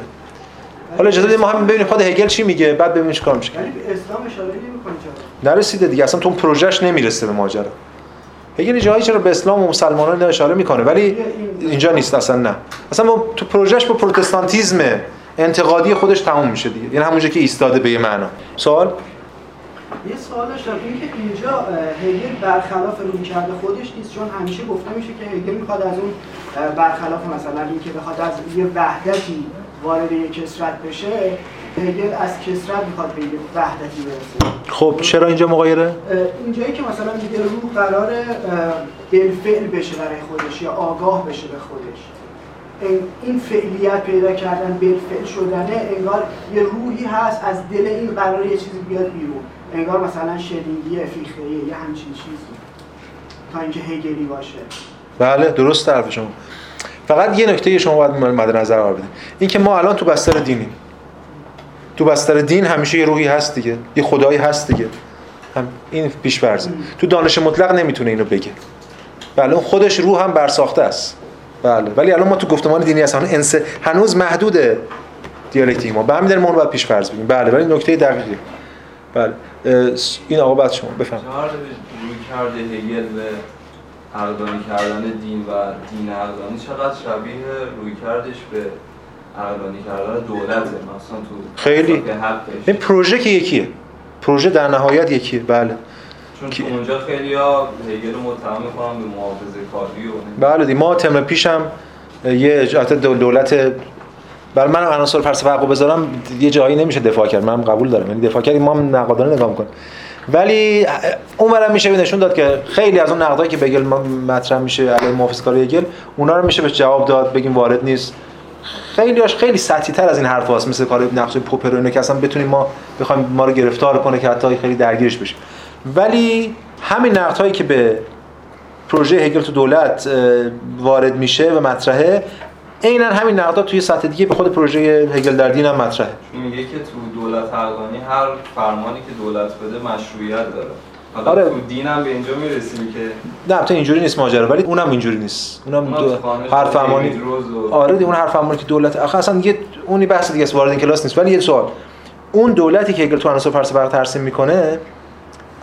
حالا اجازه بدید ما هم ببینیم خود هگل چی میگه بعد ببینیم چیکار میشه.
به اسلام اشاره نمی‌کنه
نرسیده دیگه اصلا تو پروژهش نمی‌رسه به ماجرا. هگل جایی چرا به اسلام و مسلمانان اشاره می‌کنه؟ ولی اینجا نیست اصلا نه. اصلا ما تو پروژهش با پروتستانتیزم انتقادی خودش تموم میشه دیگه. یعنی همونجا که ایستاده به یه معنا. سوال؟
یه سوال داشتم این که اینجا هگل برخلاف روی کرده خودش نیست چون همیشه گفته میشه که هگل می‌خواد از اون برخلاف مثلا این که بخواد از یه وحدتی وارد یه کسرت بشه هگل از کسرت می‌خواد به یه وحدتی برسه.
خب چرا اینجا مغایره
اینجایی که مثلا میگه روح قراره بالفعل بشه برای خودش یا آگاه بشه به خودش. این فعلیت پیدا کردن بالفعل شدنه انگار یه روحی هست از دل این قرار یه چیزی بیاد بیرون. انگار مثلا شدینگی فیخته یه همچین چیزی. تا اینکه هگلی باشه.
بله درست طرف شما. فقط یه نکته شما باید مد نظر قرار بدید این که ما الان تو بستر دینیم. تو بستر دین همیشه یه روحی هست دیگه. یه خدایی هست دیگه. هم این پیش فرضه تو دانش مطلق نمی‌تونه اینو بگه. بله خودش روح هم برساخته است. بله. ولی الان ما تو گفتمان دینی هستن انس هنوز محدود دیالکتیک ما. به همین دلیل ما رو باید پیش فرض بگیم بله ولی نکته دقیقی. بله. این آقا بعد شما. بفهم
روی کرده هگل به عقلانی کردن دین و دین عقلانی چقدر شبیه روی کردش به عقلانی کردن دولته؟ مثلا تو
خیلی. این پروژه که یکیه. پروژه در نهایت یکیه. بله.
چون تو اونجا خیلی ها هگل رو متهم می‌کنن به محافظه کاری و
بله دی ما تم پیشم یه اجازه دولت برای من عناصر فلسفه حقو بذارم یه جایی نمیشه دفاع کرد. من قبول دارم. یعنی دفاع کردیم ما هم نقادانه نگاه می‌کنیم. ولی اون برم میشه نشون داد که خیلی از اون نقدایی که بگل مطرح میشه علیه محافظه‌کاری هگل اونا رو میشه بهش جواب داد بگیم وارد نیست. خیلی هاش خیلی سطحی تر از این حرف هاست مثل کار نقش پوپر که اصلا بتونیم ما بخوایم ما رو گرفتار کنه که حتی خیلی درگیرش بشیم. ولی همین نقد هایی که به پروژه هگل تو دولت وارد میشه و مطرحه عینا همین نقدا توی سطح دیگه به خود پروژه هگل در دین هم مطرحه.
میگه که تو دولت حقانی هر فرمانی که دولت بده مشروعیت داره. آره. تو دین هم به اینجا می‌رسیم که
نه تو اینجوری نیست ماجرا ولی اونم اینجوری نیست. اونم دو حرف امانی
و...
آره دی اون حرف امانی که دولت آخه اصلا دیگه اونی بحث دیگه است وارد این کلاس نیست. ولی یه سوال. اون دولتی که هگل تو عناصر فلسفه ترسیم می‌کنه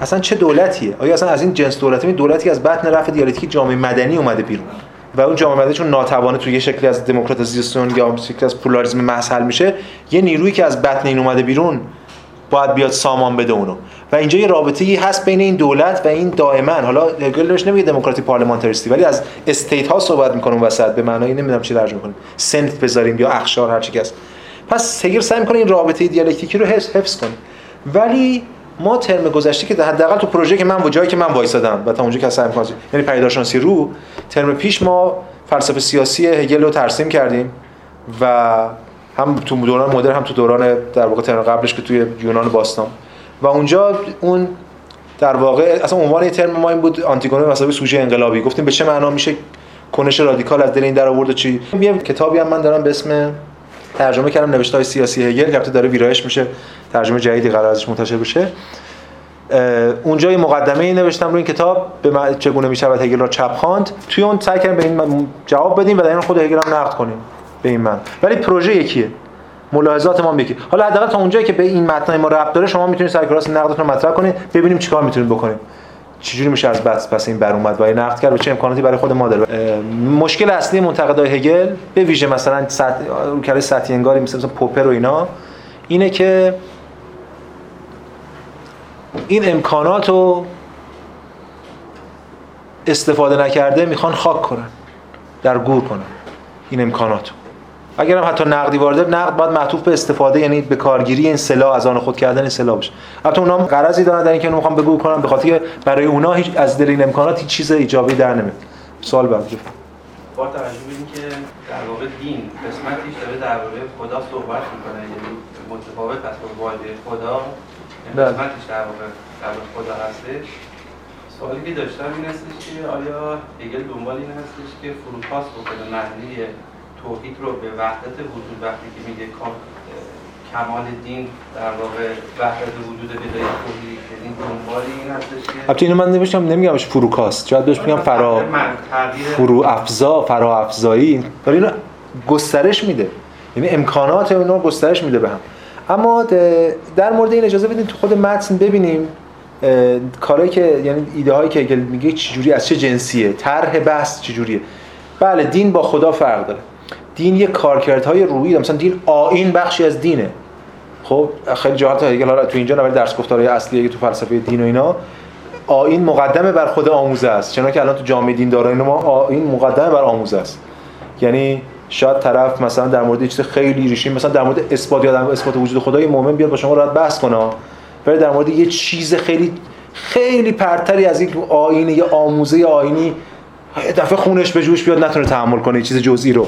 اصلا چه دولتیه؟ آیا اصلا از این جنس دولتی دولتی از بطن رفع دیالکتیک جامعه مدنی اومده بیرون و اون جامعه مدنی چون ناتوانه تو یه شکلی از دموکراتیزاسیون یا شکلی از پولاریسم محض میشه یه نیرویی که از بطن این اومده بیرون باید بیاد سامان بده اونو. و اینجا یه رابطه ای هست بین این دولت و این دائما حالا هگل بهش نمیگه دموکراتی پارلمانتریستی ولی از استیت ها صحبت می‌کنه وسط. به معنای نمی‌دونم چی ترجمه کنیم سنت بذاریم یا اخشار هر چی که پس هگل سعی می‌کنه این رابطه دیالکتیکی رو حفظ کنه. ولی ما ترم گذشته که حداقل تو پروژه که من و جایی که من وایسادم و تا اونجا که سعی می‌کنم یعنی پیداشناسی رو ترم پیش ما فلسفه سیاسی هگل رو ترسیم کردیم و هم تو دوران مدرن هم تو دوران در واقع ترم قبلش که توی یونان باستان. و اونجا اون در واقع اصلا عنوان ترم ما این بود آنتیگونه مثلا سوژه انقلابی. گفتیم به چه معنا میشه کنش رادیکال از دل این در آورد چی. یه کتابی هم من دارم به اسم ترجمه کردم نوشته های سیاسی هگل که داره ویرایش میشه ترجمه جدیدی قرار ازش منتشر بشه. اونجا یه مقدمه ای نوشتم روی این کتاب به چگونه میشه هگل را چپ خواند. توی اون سعی کردیم به این جواب بدیم و در این خود هگل هم نقد کنیم به این من. ولی پروژه یکیه. ملاحظات ما یکی حالا حداقل تا اونجایی که به این متن ما ربط داره شما می‌تونید سر کلاس نقدتون رو مطرح کنید ببینیم چیکار می‌تونید بکنیم چجوری میشه از بس پس این بر اومد و این نقد کرد و چه امکاناتی برای خود ما داره مشکل اصلی منتقدای هگل به ویژه مثلا روکره سطحی انگاری مثل مثلا پوپر و اینا اینه که این امکانات رو استفاده نکرده می‌خوان خاک کنن در گور کنن این امکانات اگر هم حتی نقدی وارد نقد باید معطوف به استفاده یعنی به کارگیری این سلاح از آن خود کردن این سلاح باشه. البته اونها غرضی دارن در اینکه می‌خوام بگو کنم به خاطر برای اونها هیچ از دل این امکانات هیچ چیز ایجابی در نمیاد. سوال بعد
با توجه به اینکه در واقع دین قسمتیش داره درباره خدا صحبت می‌کنه یعنی متفاوت با واژه خدا یعنی بله. قسمتش در واقع در خدا هستش. سوالی که داشتم این هستش که آیا هگل دنبال این هستش که فروپاس بکنه معنی توحید رو به وحدت وجود وقتی که میگه کمال دین در واقع وحدت وجود بدای توحید یعنی دنبال این هستش که
البته اینو من نمیشم نمیگمش فروکاست شاید بهش میگم فرا فرو افزا فرا افزایی. ولی اینو گسترش میده. یعنی امکانات اونو گسترش میده به هم. اما در مورد این اجازه بدین تو خود متن ببینیم کاری که یعنی ایده هایی که میگه چجوری از چه جنسیه؟ طرح بحث چجوریه؟ بله دین با خدا فرق داره. دین یه کارکردهای روحی مثلا دین آین بخشی از دینه. خب خیلی جاها تا حالا تو اینجا ولی درس گفتارهای اصلی تو فلسفه دین و اینا آین مقدمه بر خود آموزه است. چون که الان تو جامعه دین داره ما آین مقدمه بر آموزه است. یعنی شاید طرف مثلا در مورد چیز خیلی ریشین مثلا در مورد اثبات یا اثبات وجود خدای مؤمن بیاد با شما راحت بحث کنه. ولی در مورد یه چیز خیلی خیلی پرتری از این آینه یه آموزه آینی دفعه خونش به جوش بیاد نتونه تحمل کنه چیز جزئی رو.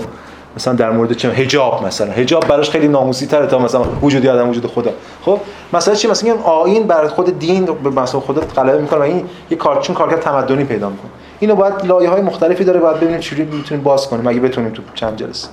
مثلا در مورد چه حجاب مثلا. حجاب براش خیلی ناموسی تره تا مثلا وجود آدم وجود خدا. خب مثلا چی؟ مثلا آیین بر خود دین به مثلا خدا غلبه می‌کنه و این یه کارچون کارکرد تمدنی پیدا می‌کنه. اینو باید لایه های مختلفی داره باید ببینیم چجوری می‌تونیم باز کنیم اگه بتونیم تو چند جلسه.